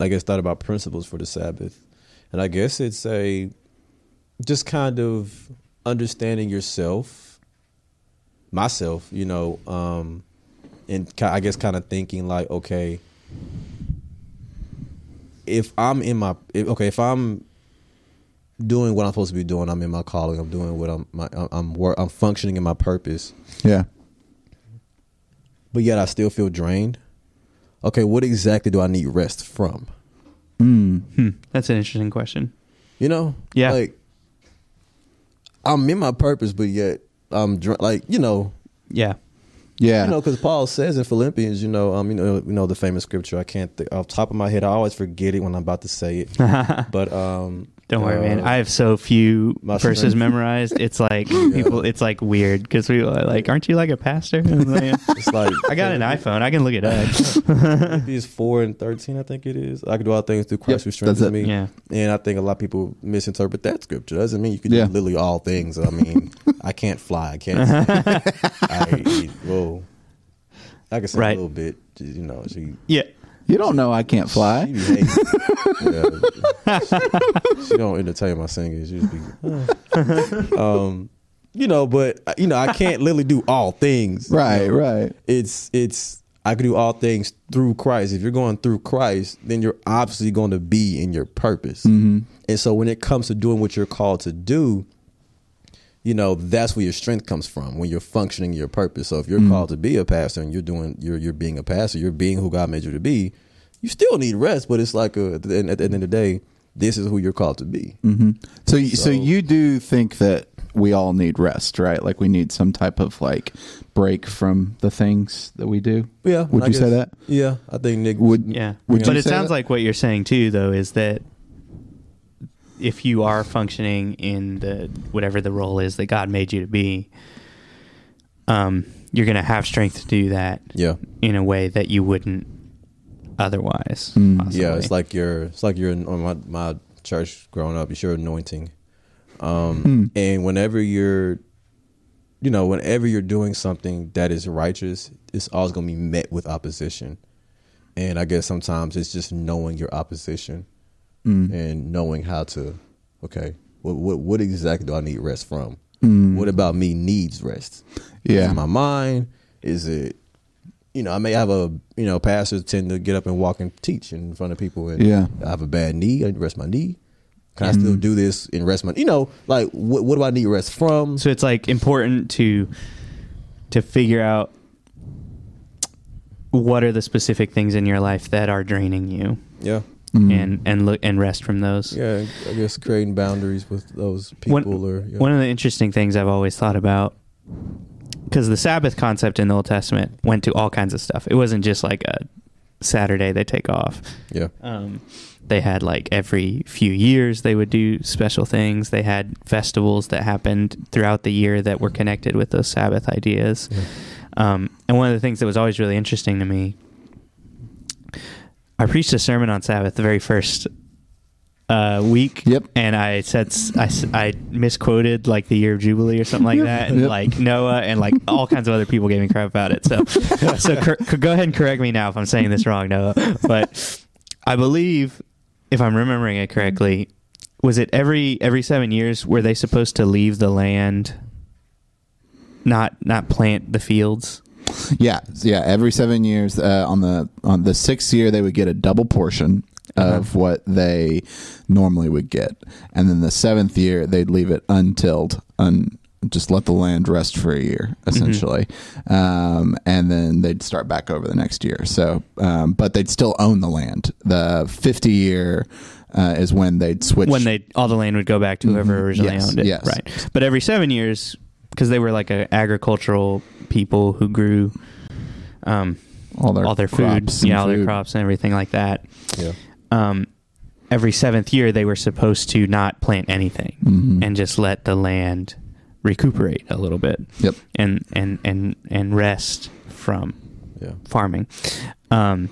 I guess, thought about principles for the Sabbath, and I guess it's a, just kind of understanding yourself, myself, you know, um, and I guess kind of thinking like, okay, if I'm in my, if, okay, if I'm doing what I'm supposed to be doing, I'm in my calling, I'm doing what I'm, my, I'm, wor- I'm functioning in my purpose, Yeah. but yet I still feel drained. Okay, what exactly do I need rest from? Mm. Hmm. That's an interesting question. You know, Yeah. like I'm in my purpose, but yet I'm dr- like, you know, Yeah. Yeah. you know, because Paul says in Philippians, you know, um, you know, you know the famous scripture. I can't think off top of my head. I always forget it when I'm about to say it. but um, Don't worry, man. I have so few my verses memorized. It's like people. It's like weird because we are like, aren't you like a pastor? I'm like, it's like I got an iPhone. I can look it up. Philippians four and thirteen. I think it is. I can do all things through Christ Yep, who strengthens me. yeah. And I think a lot of people misinterpret that scripture. Doesn't mean you can Yeah. do literally all things. I mean, I can't fly. I can't. I eat. Whoa. I can sing Right. a little bit. You know, she. Yeah. You don't know I can't She fly. be hating. yeah. she, she don't entertain my singing. She just be, um, you know, but you know, I can't literally do all things. you Right, know. right. It's it's I can do all things through Christ. If you're going through Christ, then you're obviously going to be in your purpose. Mm-hmm. And so when it comes to doing what you're called to do, you know, that's where your strength comes from when you're functioning your purpose. So if you're called to be a pastor and you're doing you're you're being a pastor, you're being who God made you to be, you still need rest, but it's like a, at the end at the end of the day, this is who you're called to be. hmm So, you- so So- you do think that we all need rest, right? Like we need some type of like break from the things that we do. Yeah. Would I you say that? Yeah, I think Nick Would Yeah. Would but you it say sounds that? like what you're saying too, though, is that if you are functioning in the whatever the role is that God made you to be, um, you're going to have strength to do that Yeah. in a way that you wouldn't otherwise. Mm. Yeah, it's like you're it's like you're on my my church growing up. It's your anointing, um, Hmm. and whenever you're, you know, whenever you're doing something that is righteous, it's always going to be met with opposition. And I guess sometimes it's just knowing your opposition Mm. and knowing how to, okay, what what, what exactly do I need rest from? Mm. What about me needs rest? Yeah. my mind? Is it, you know, I may have a, you know, pastors tend to get up and walk and teach in front of people. And Yeah. I have a bad knee. I need to rest my knee. Can I still do this and rest my, you know, like what, what do I need rest from? So it's like important to to figure out what are the specific things in your life that are draining you Yeah. Mm. and and look and rest from those. Yeah. I guess creating boundaries with those One- people or, yeah. One of the interesting things I've always thought about because the Sabbath concept in the Old Testament went to all kinds of stuff. It wasn't just like a Saturday they take off. yeah. Um, they had like every few years they would do special things. They had festivals that happened throughout the year that were connected with those Sabbath ideas. Yeah. Um, and one of the things that was always really interesting to me, I preached a sermon on Sabbath the very first uh, week. Yep. And I said I, I misquoted like the year of Jubilee or something like that, and Yep. like Noah and like all kinds of other people gave me crap about it. So, so cor- go ahead and correct me now if I'm saying this wrong, Noah. But I believe, if I'm remembering it correctly, was it every every seven years were they supposed to leave the land, not not plant the fields? Yeah, yeah. Every seven years, uh, on the on the sixth year, they would get a double portion of what they normally would get, and then the seventh year, they'd leave it untilled, un, just let the land rest for a year, essentially, um, and then they'd start back over the next year. So, um, but they'd still own the land. The fifty year uh, is when they'd switch. when they all the land would go back to whoever Mhm. originally Yes, owned it. yes. Right. But every seven years, because they were like a agricultural people who grew um, all their all their food, crops and yeah, all their crops and everything like that. Yeah. Um, every seventh year, they were supposed to not plant anything Mhm. and just let the land recuperate a little bit Yep. and and and and rest from Yeah. farming. Um,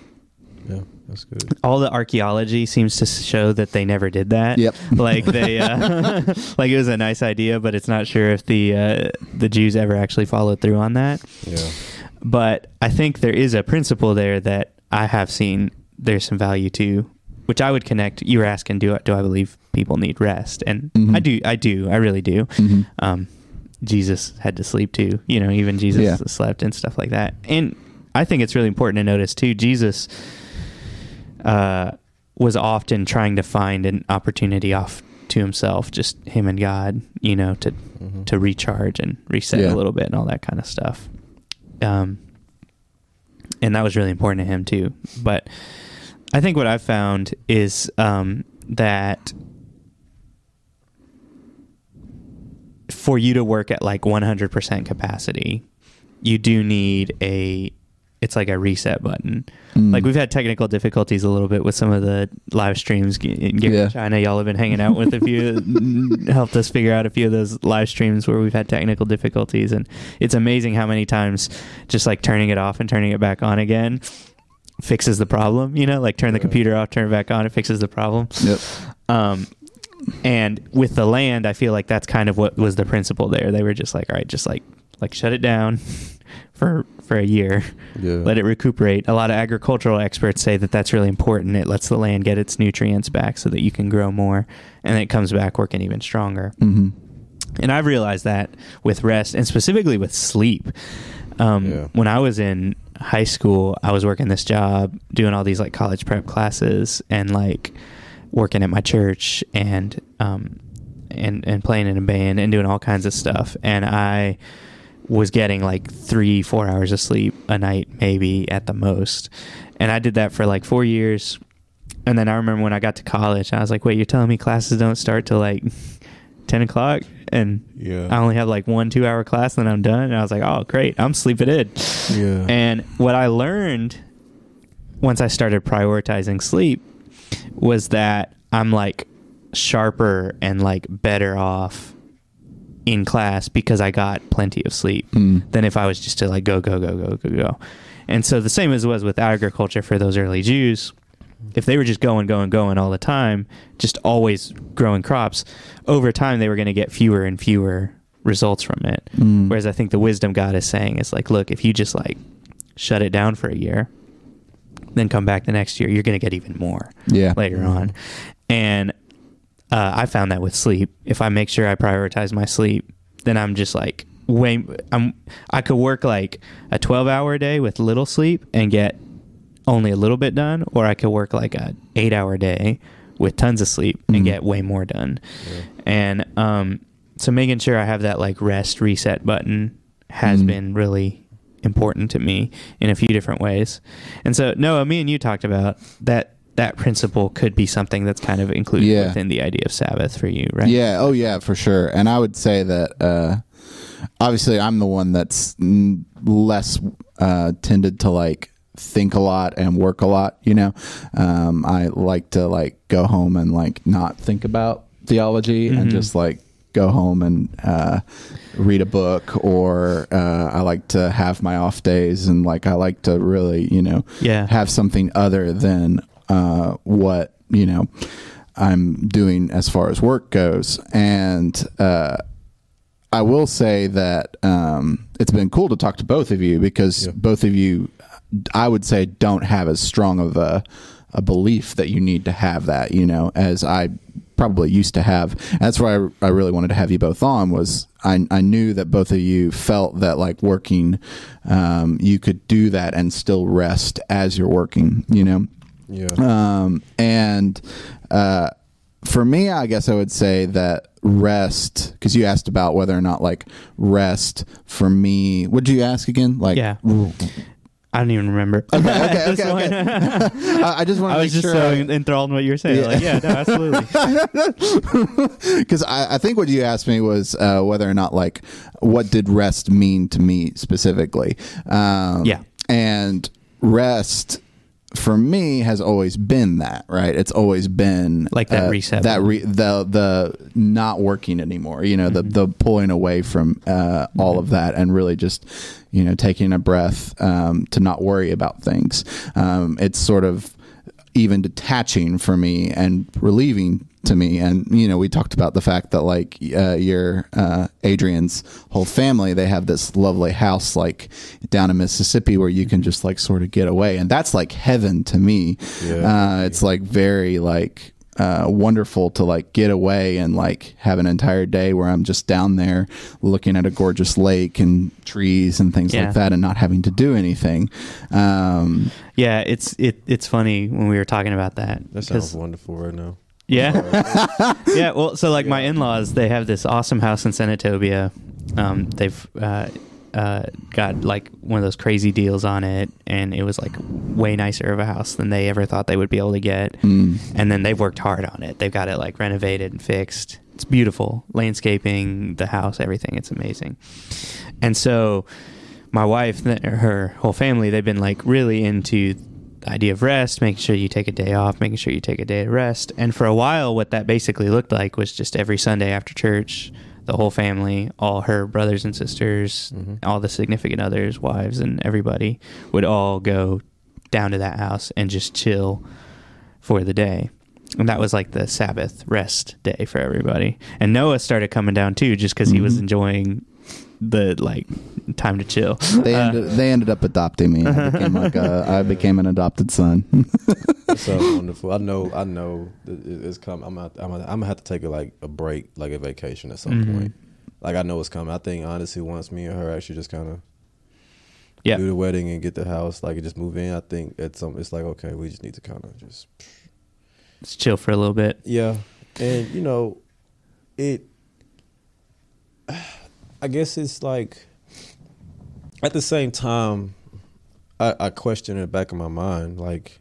Yeah. That's good. all the archaeology seems to show that they never did that. Yep. like they, uh, like it was a nice idea, but it's not sure if the uh, the Jews ever actually followed through on that. Yeah. But I think there is a principle there that I have seen there's some value to, which I would connect. You were asking, do I, do I believe people need rest? And Mhm. I do. I do. I really do. Mhm. Um, Jesus had to sleep too. You know, even Jesus Yeah. slept and stuff like that. And I think it's really important to notice too. Jesus uh, was often trying to find an opportunity off to himself, just him and God. You know, to Mhm. to recharge and reset Yeah. a little bit and all that kind of stuff. Um, and that was really important to him too. But I think what I've found is um, that for you to work at like 100% capacity, you do need a it's like a reset button. Mm. Like we've had technical difficulties a little bit with some of the live streams. In Yeah. China, y'all have been hanging out with a few, helped us figure out a few of those live streams where we've had technical difficulties, and it's amazing how many times just like turning it off and turning it back on again fixes the problem. You know, like turn the computer off, turn it back on, it fixes the problem. Yep. Um, and with the land, I feel like that's kind of what was the principle there. They were just like, all right, just like like shut it down for for a year, Yeah. let it recuperate. A lot of agricultural experts say that that's really important. It lets the land get its nutrients back so that you can grow more, and it comes back working even stronger. hmm And I've realized that with rest and specifically with sleep. Um, Yeah. When I was in high school, I was working this job, doing all these like college prep classes, and like working at my church, and um, and and playing in a band and doing all kinds of stuff. And I was getting like three, four hours of sleep a night, maybe at the most. And I did that for like four years. And then I remember when I got to college, I was like, wait, you're telling me classes don't start till like 10 o'clock? And Yeah. I only have like one two hour class and then I'm done. And I was like, oh, great. I'm sleeping in. Yeah. And what I learned once I started prioritizing sleep was that I'm like sharper and like better off in class because I got plenty of sleep Mm. than if I was just to like go, go, go, go, go, go. And so the same as it was with agriculture for those early Jews, if they were just going, going, going all the time, just always growing crops, over time they were going to get fewer and fewer results from it. Mm. Whereas I think the wisdom God is saying is like, look, if you just like shut it down for a year, then come back the next year, you're going to get even more Yeah. later on. And uh, I found that with sleep, if I make sure I prioritize my sleep, then I'm just like way. I'm I could work like a 12 hour day with little sleep and get only a little bit done, or I could work like a eight hour day with tons of sleep and Mhm. get way more done. Yeah. And um, so making sure I have that like rest reset button has Mhm. been really important to me in a few different ways. And so Noah, me and you talked about that that principle could be something that's kind of included Yeah. within the idea of Sabbath for you, right? Yeah. Oh, yeah, for sure. And I would say that uh, obviously I'm the one that's less uh, tended to like think a lot and work a lot. You know, um, I like to like go home and like not think about theology and Mhm. just like go home and uh, read a book or uh, I like to have my off days and like I like to really you know Yeah. have something other than uh, what you know I'm doing as far as work goes. And uh, I will say that um, it's been cool to talk to both of you because Yeah. both of you, I would say, don't have as strong of a, a belief that you need to have that, you know, as I probably used to have. That's why I, I really wanted to have you both on was I, I knew that both of you felt that like working, um, you could do that and still rest as you're working, you know? Yeah. Um, and uh, for me, I guess I would say that rest, because you asked about whether or not like rest for me. What did you ask again? Like, Yeah. I don't even remember. Okay, okay, okay, okay. I, I just want I to was make just sure. so I- enthralled in what you were saying. Yeah. Like, yeah, no, absolutely. because I, I think what you asked me was uh, whether or not like what did rest mean to me specifically. Um, Yeah. and rest for me has always been that right? It's always been Like that uh, reset. that re- the the not working anymore you know the the pulling away from uh, all of that and really just you know taking a breath um, to not worry about things. Um, it's sort of even detaching for me and relieving to me and you know we talked about the fact that like uh, your uh, adrian's whole family they have this lovely house like down in mississippi where you can just like sort of get away and that's like heaven to me Yeah. uh, it's like very like uh, wonderful to like get away and like have an entire day where i'm just down there looking at a gorgeous lake and trees and things Yeah. like that and not having to do anything um, Yeah, it's it it's funny when we were talking about that. That 'cause- sounds wonderful right now. Yeah. yeah. Well, so like my in laws, they have this awesome house in Senatobia. Um, they've uh, uh, got like one of those crazy deals on it, and it was like way nicer of a house than they ever thought they would be able to get. Mm. And then they've worked hard on it. They've got it like renovated and fixed. It's beautiful. Landscaping, the house, everything. It's amazing. And so my wife, her whole family, they've been like really into the idea of rest, making sure you take a day off, making sure you take a day to rest. And for a while, what that basically looked like was just every Sunday after church, the whole family, all her brothers and sisters, all the significant others, wives, and everybody would all go down to that house and just chill for the day. And that was like the Sabbath rest day for everybody. And Noah started coming down too, just because he was Mhm. enjoying the like time to chill. They Uh, ended, they ended up adopting me. I became like a, I became an adopted son. That sounds wonderful. I know. I know. It's coming. I'm. Gonna, I'm. Gonna, I'm gonna have to take a, like a break, like a vacation at some Mhm. point. Like I know it's coming. I think honestly, once me and her actually just kind of yeah. do the wedding and get the house, like and just move in. I think it's some. It's like okay, we just need to kind of just Just chill for a little bit. yeah, and you know, it. I guess it's like. At the same time, I, I question in the back of my mind, like,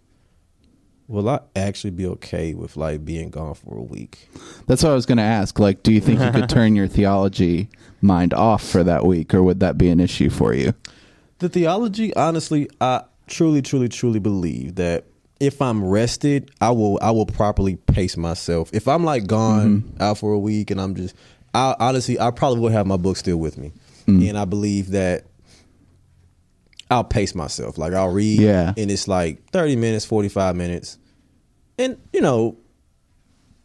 will I actually be okay with like being gone for a week? That's what I was going to ask. Like, do you think you could turn your theology mind off for that week, or would that be an issue for you? The theology, honestly, I truly, truly, truly believe that if I'm rested, I will I will properly pace myself. If I'm like gone mm-hmm. out for a week and I'm just I honestly I probably will have my book still with me. And I believe that I'll pace myself. Like I'll read Yeah. and it's like 30 minutes, 45 minutes. And you know,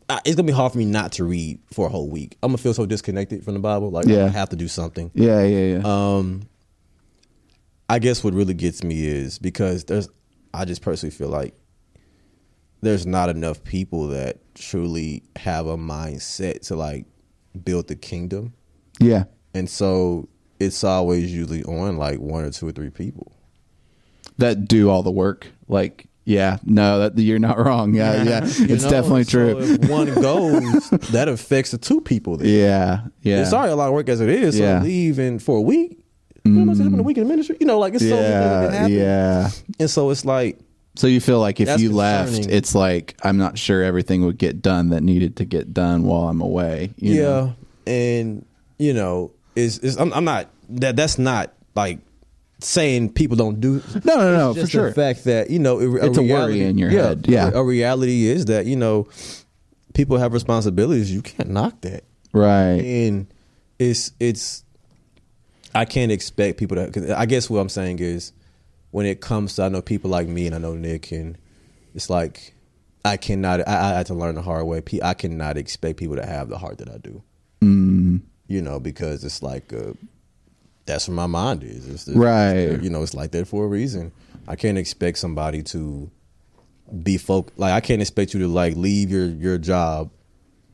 I, it's gonna be hard for me not to read for a whole week. I'm gonna feel so disconnected from the Bible. Like Yeah. I have to do something. Yeah, yeah, yeah. Um, I guess what really gets me is because there's, I just personally feel like there's not enough people that truly have a mindset to like build the kingdom, yeah. and so it's always usually on like one or two or three people. That do all the work. Like, yeah, no, that you're not wrong. Yeah, yeah, it's know? definitely So true. if one goes, that affects the two people. There. yeah, yeah. It's already a lot of work as it is. So Yeah. leaving for a week. You know, what's happening a mm. week in the ministry. You know, like it's so many things that yeah, happen. yeah. And so it's like So you feel like if That's you left, it's like I'm not sure everything would get done that needed to get done while I'm away. you yeah, know? and you know, is is I'm, I'm not that that's not like saying people don't do. No, no, no, for sure. the fact that you know, a, It's a worry in your head, yeah. a, a reality is that you know, people have responsibilities. You can't knock that, Right. and it's it's. I can't expect people to. Cause I guess what I'm saying is, when it comes to I know people like me and I know Nick and it's like I cannot. I, I had to learn the hard way. I cannot expect people to have the heart that I do Mm, you know, because it's like uh, that's where my mind is. It's, it's, Right. you know, it's like that for a reason. I can't expect somebody to be folk. Like I can't expect you to like leave your your job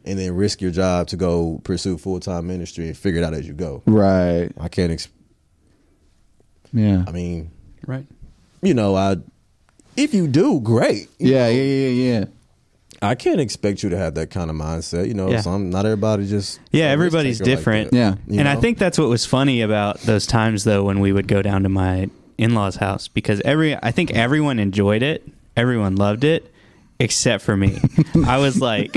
and then risk your job to go pursue full time ministry and figure it out as you go. right. I can't. Ex- Yeah. I mean, Right. you know, I if you do, great. You Yeah, know, yeah, yeah, yeah. I can't expect you to have that kind of mindset. You know, Yeah. some not everybody just Yeah, everybody's taker like different. Yeah. you and I think that's what was funny about those times though when we would go down to my in-laws house because every I think everyone enjoyed it. Everyone loved it except for me. I was like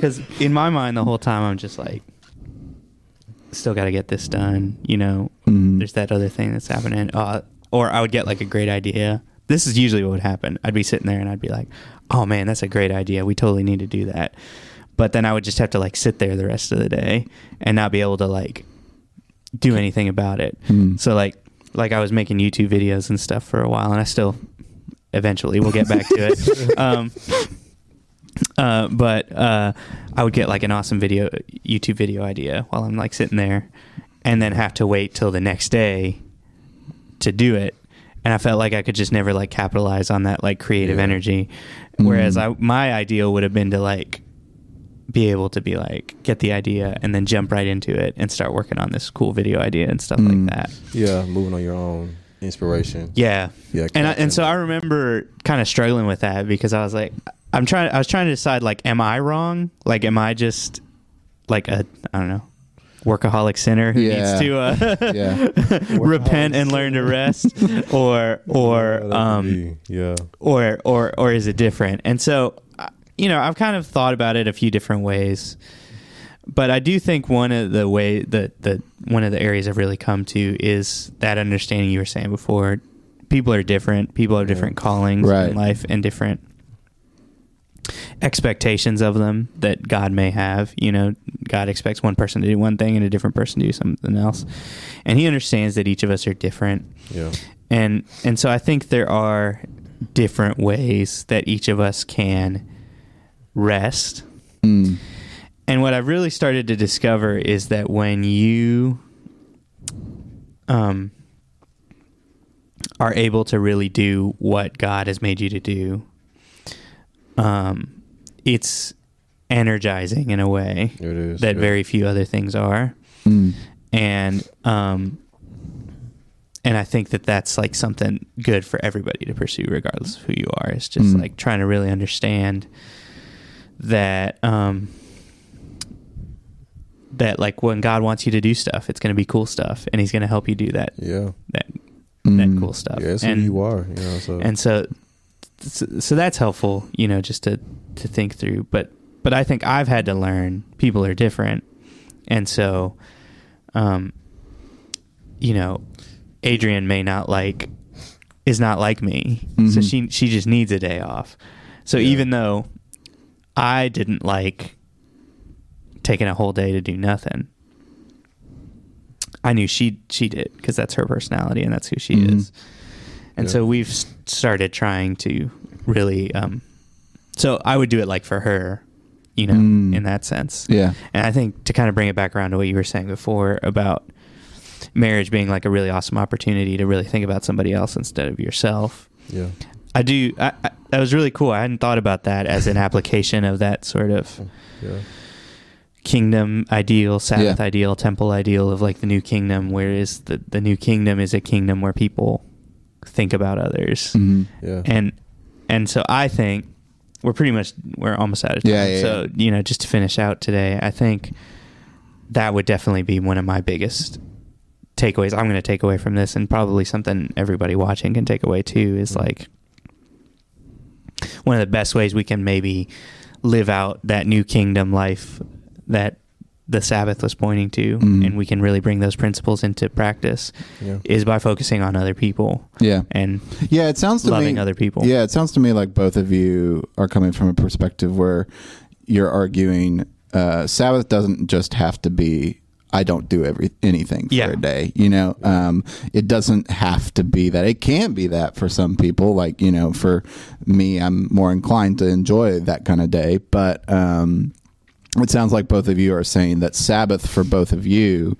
cuz in my mind the whole time I'm just like still got to get this done, you know. Mhm. There's that other thing that's happening. Uh, or I would get like a great idea this is usually what would happen. I'd be sitting there and I'd be like, "Oh man, that's a great idea. We totally need to do that." But then I would just have to like sit there the rest of the day and not be able to like do anything about it. Hmm. So like like I was making YouTube videos and stuff for a while, and I still eventually we'll get back to it. Um, uh, but uh, I would get like an awesome video YouTube video idea while I'm like sitting there, and then have to wait till the next day to do it. And I felt like I could just never like capitalize on that like creative Yeah. energy. Whereas Mm. I my ideal would have been to like be able to be like get the idea and then jump right into it and start working on this cool video idea and stuff Mm. like that. Yeah, moving on your own inspiration. Yeah. Yeah, And I, and so I remember kind of struggling with that because I was like I'm trying I was trying to decide like am I wrong? Like am I just like a I don't know workaholic sinner who Yeah. needs to uh, Yeah. repent and learn to rest or or Yeah, um be- yeah, or or or is it different? And so, uh, you know, I've kind of thought about it a few different ways, but I do think one of the way that the one of the areas I've really come to is that understanding you were saying before. People are different. People have different callings Right. in life and different expectations of them that God may have. You know, God expects one person to do one thing and a different person to do something else, and He understands that each of us are different yeah, and and so I think there are different ways that each of us can rest. Mm. And what I've really started to discover is that when you um are able to really do what God has made you to do, um, it's energizing in a way it is. that yeah. very few other things are Mm. and um and I think that that's like something good for everybody to pursue, regardless of who you are. It's just Mm. like trying to really understand that um that like when God wants you to do stuff, it's going to be cool stuff, and He's going to help you do that Yeah, that that Mm. cool stuff. yeah, it's and, who you are. You know, so and so, so so that's helpful, you know, just to to think through. But but I think I've had to learn people are different, and so, um, you know, Adrian may not like is not like me, so Mhm. she she just needs a day off. So Yeah. even though I didn't like taking a whole day to do nothing. I knew she she did because that's her personality and that's who she Mhm. is. And Yeah. so we've started trying to really. Um, so I would do it like for her, you know, Mm. in that sense. Yeah. And I think to kind of bring it back around to what you were saying before about marriage being like a really awesome opportunity to really think about somebody else instead of yourself. yeah, I do. I, I, that was really cool. I hadn't thought about that as an application of that sort of yeah, kingdom ideal, Sabbath Yeah. ideal, temple ideal of like the new kingdom, whereas the, the new kingdom is a kingdom where people think about others. Mhm. yeah. And and so I think we're pretty much we're almost out of time. Yeah, yeah, so, yeah. you know, just to finish out today, I think that would definitely be one of my biggest takeaways I'm going to take away from this and probably something everybody watching can take away too is Mhm. like one of the best ways we can maybe live out that new kingdom life that the Sabbath was pointing to, Mhm. and we can really bring those principles into practice, Yeah. is by focusing on other people Yeah. and Yeah, it sounds to loving me other people. Yeah, it sounds to me like both of you are coming from a perspective where you're arguing uh, Sabbath doesn't just have to be I don't do every anything for Yeah. a day. You know, um, it doesn't have to be that. It can be that for some people. Like you know, for me, I'm more inclined to enjoy that kind of day. But um, it sounds like both of you are saying that Sabbath for both of you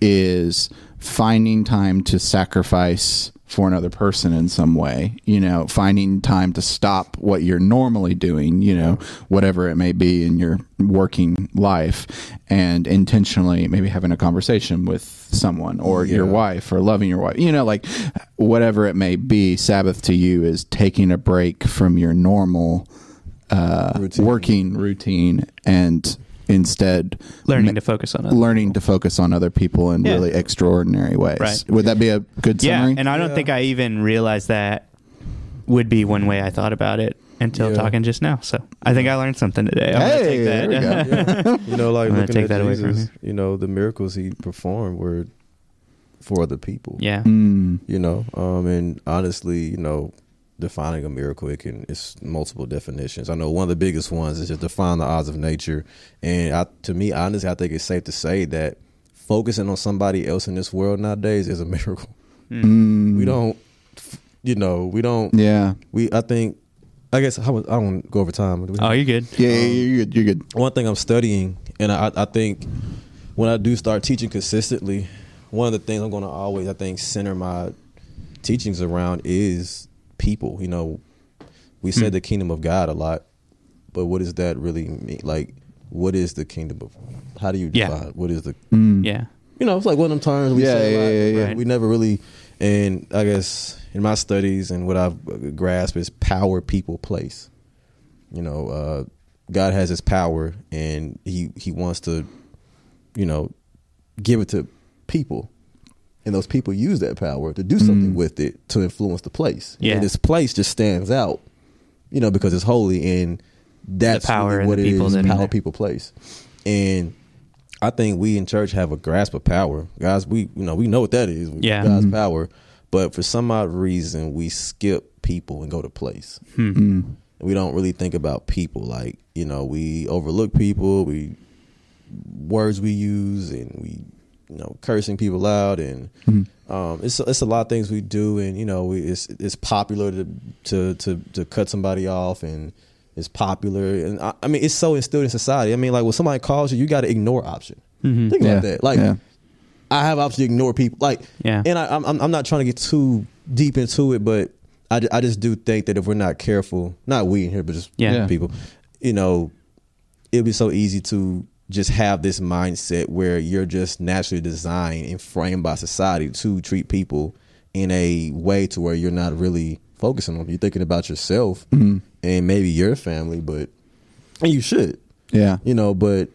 is finding time to sacrifice for another person in some way, you know, finding time to stop what you're normally doing, you know, whatever it may be in your working life and intentionally maybe having a conversation with someone or your wife or loving your wife, you know, like whatever it may be, Sabbath to you is taking a break from your normal uh, Routine. working routine and instead learning ma- to focus on other learning to focus on other people in Yeah. really extraordinary ways. Right. Would that be a good summary? Yeah, and I don't Yeah. think I even realized that would be one way I thought about it until Yeah. talking just now. So I think I learned something today. I'm Hey, take that. there we go. Yeah. You know, like looking take at that away from Jesus, you know, the miracles he performed were for other people. yeah. Mm. You know, um, and honestly, you know, defining a miracle. It can it's multiple definitions. I know one of the biggest ones is just define the odds of nature. And I, to me, honestly, I think it's safe to say that focusing on somebody else in this world nowadays is a miracle. Mm. We don't, you know, we don't. Yeah. We I think. I guess I, was, I don't go over time. Do Oh, you're good. Yeah, yeah, you're good. You're good. one thing I'm studying, and I, I think when I do start teaching consistently, one of the things I'm going to always, I think, center my teachings around is people. You know, we Hmm. said the kingdom of God a lot, but what does that really mean? Like, what is the kingdom of? How do you Yeah. define what is the? Mm. Yeah. You know, it's like one of them times we Yeah, say a lot, yeah, yeah, but yeah. We never really, and I guess in my studies and what I've grasped is power, people, place. You know, uh, God has His power, and He He wants to, you know, give it to people, and those people use that power to do something Mm. with it to influence the place. Yeah. and this place just stands out, you know, because it's holy, and that's power really and what the it people is, that are power, there. people, place, and I think we in church have a grasp of power, guys. We you know we know what that is. Yeah. God's Mhm. power, but for some odd reason we skip people and go to place. Hmm. Mm. We don't really think about people. Like you know, we overlook people. We words we use, and we you know cursing people out, and Mm. um, it's it's a lot of things we do, and you know we, it's it's popular to to to to cut somebody off, and it's popular, and I, I mean it's so instilled in society. I mean, like when somebody calls you, you got to ignore option. Mhm. Think Yeah. about that. Like Yeah. I have option to ignore people. Like Yeah. and I, I'm I'm I'm not trying to get too deep into it, but I, I just do think that if we're not careful, not we in here, but just Yeah. Yeah. people, you know, it'd be so easy to just have this mindset where you're just naturally designed and framed by society to treat people in a way to where you're not really focusing on them. You're thinking about yourself Mm. and maybe your family, but and you should, Yeah. you know. But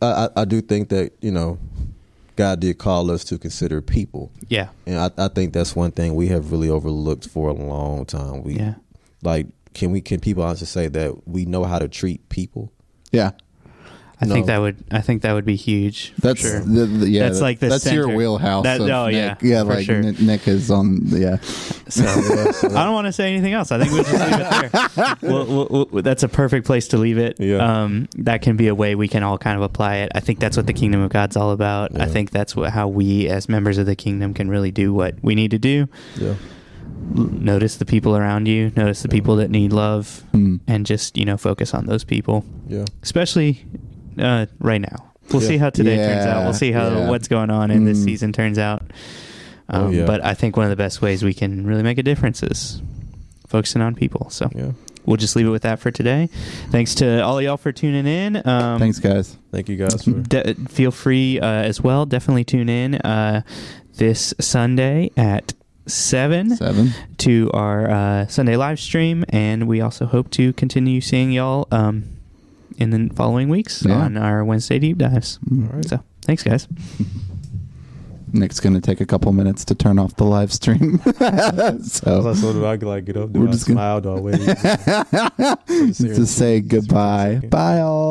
I, I, I do think that you know, God did call us to consider people. Yeah. And I, I think that's one thing we have really overlooked for a long time. We Yeah. like can we can people honestly say that we know how to treat people? Yeah. I think that would I think that would be huge. That's sure. the, the- yeah. That's like the that's your wheelhouse. That- oh, Nick. yeah, yeah. Like sure. Nick, is on. Yeah. So I don't want to say anything else. I think we'll just leave it there. Well, well, well, that's a perfect place to leave it. Yeah. Um, that can be a way we can all kind of apply it. I think that's what the kingdom of God's all about. I think that's what, how we, as members of the kingdom, can really do what we need to do. Yeah. Notice the people around you. Notice the Yeah. people that need love, Mm. and just you know focus on those people, Yeah. especially uh, right now. We'll Yeah. see how today turns out. We'll see how yeah. what's going on in this Mm. season turns out. Oh, Um, yeah. But I think one of the best ways we can really make a difference is focusing on people. So Yeah. we'll just leave it with that for today. Thanks to all y'all for tuning in. Um, Thanks, guys. Thank you guys De- feel free uh, as well. Definitely tune in uh, this Sunday at seven Seven. to our uh, Sunday live stream, and we also hope to continue seeing y'all um, in the following weeks Yeah. on our Wednesday deep dives. All right. So thanks, guys. Nick's gonna take a couple minutes to turn off the live stream. so so do I could like get up, We're just gonna- smiled already. to say goodbye. Bye all.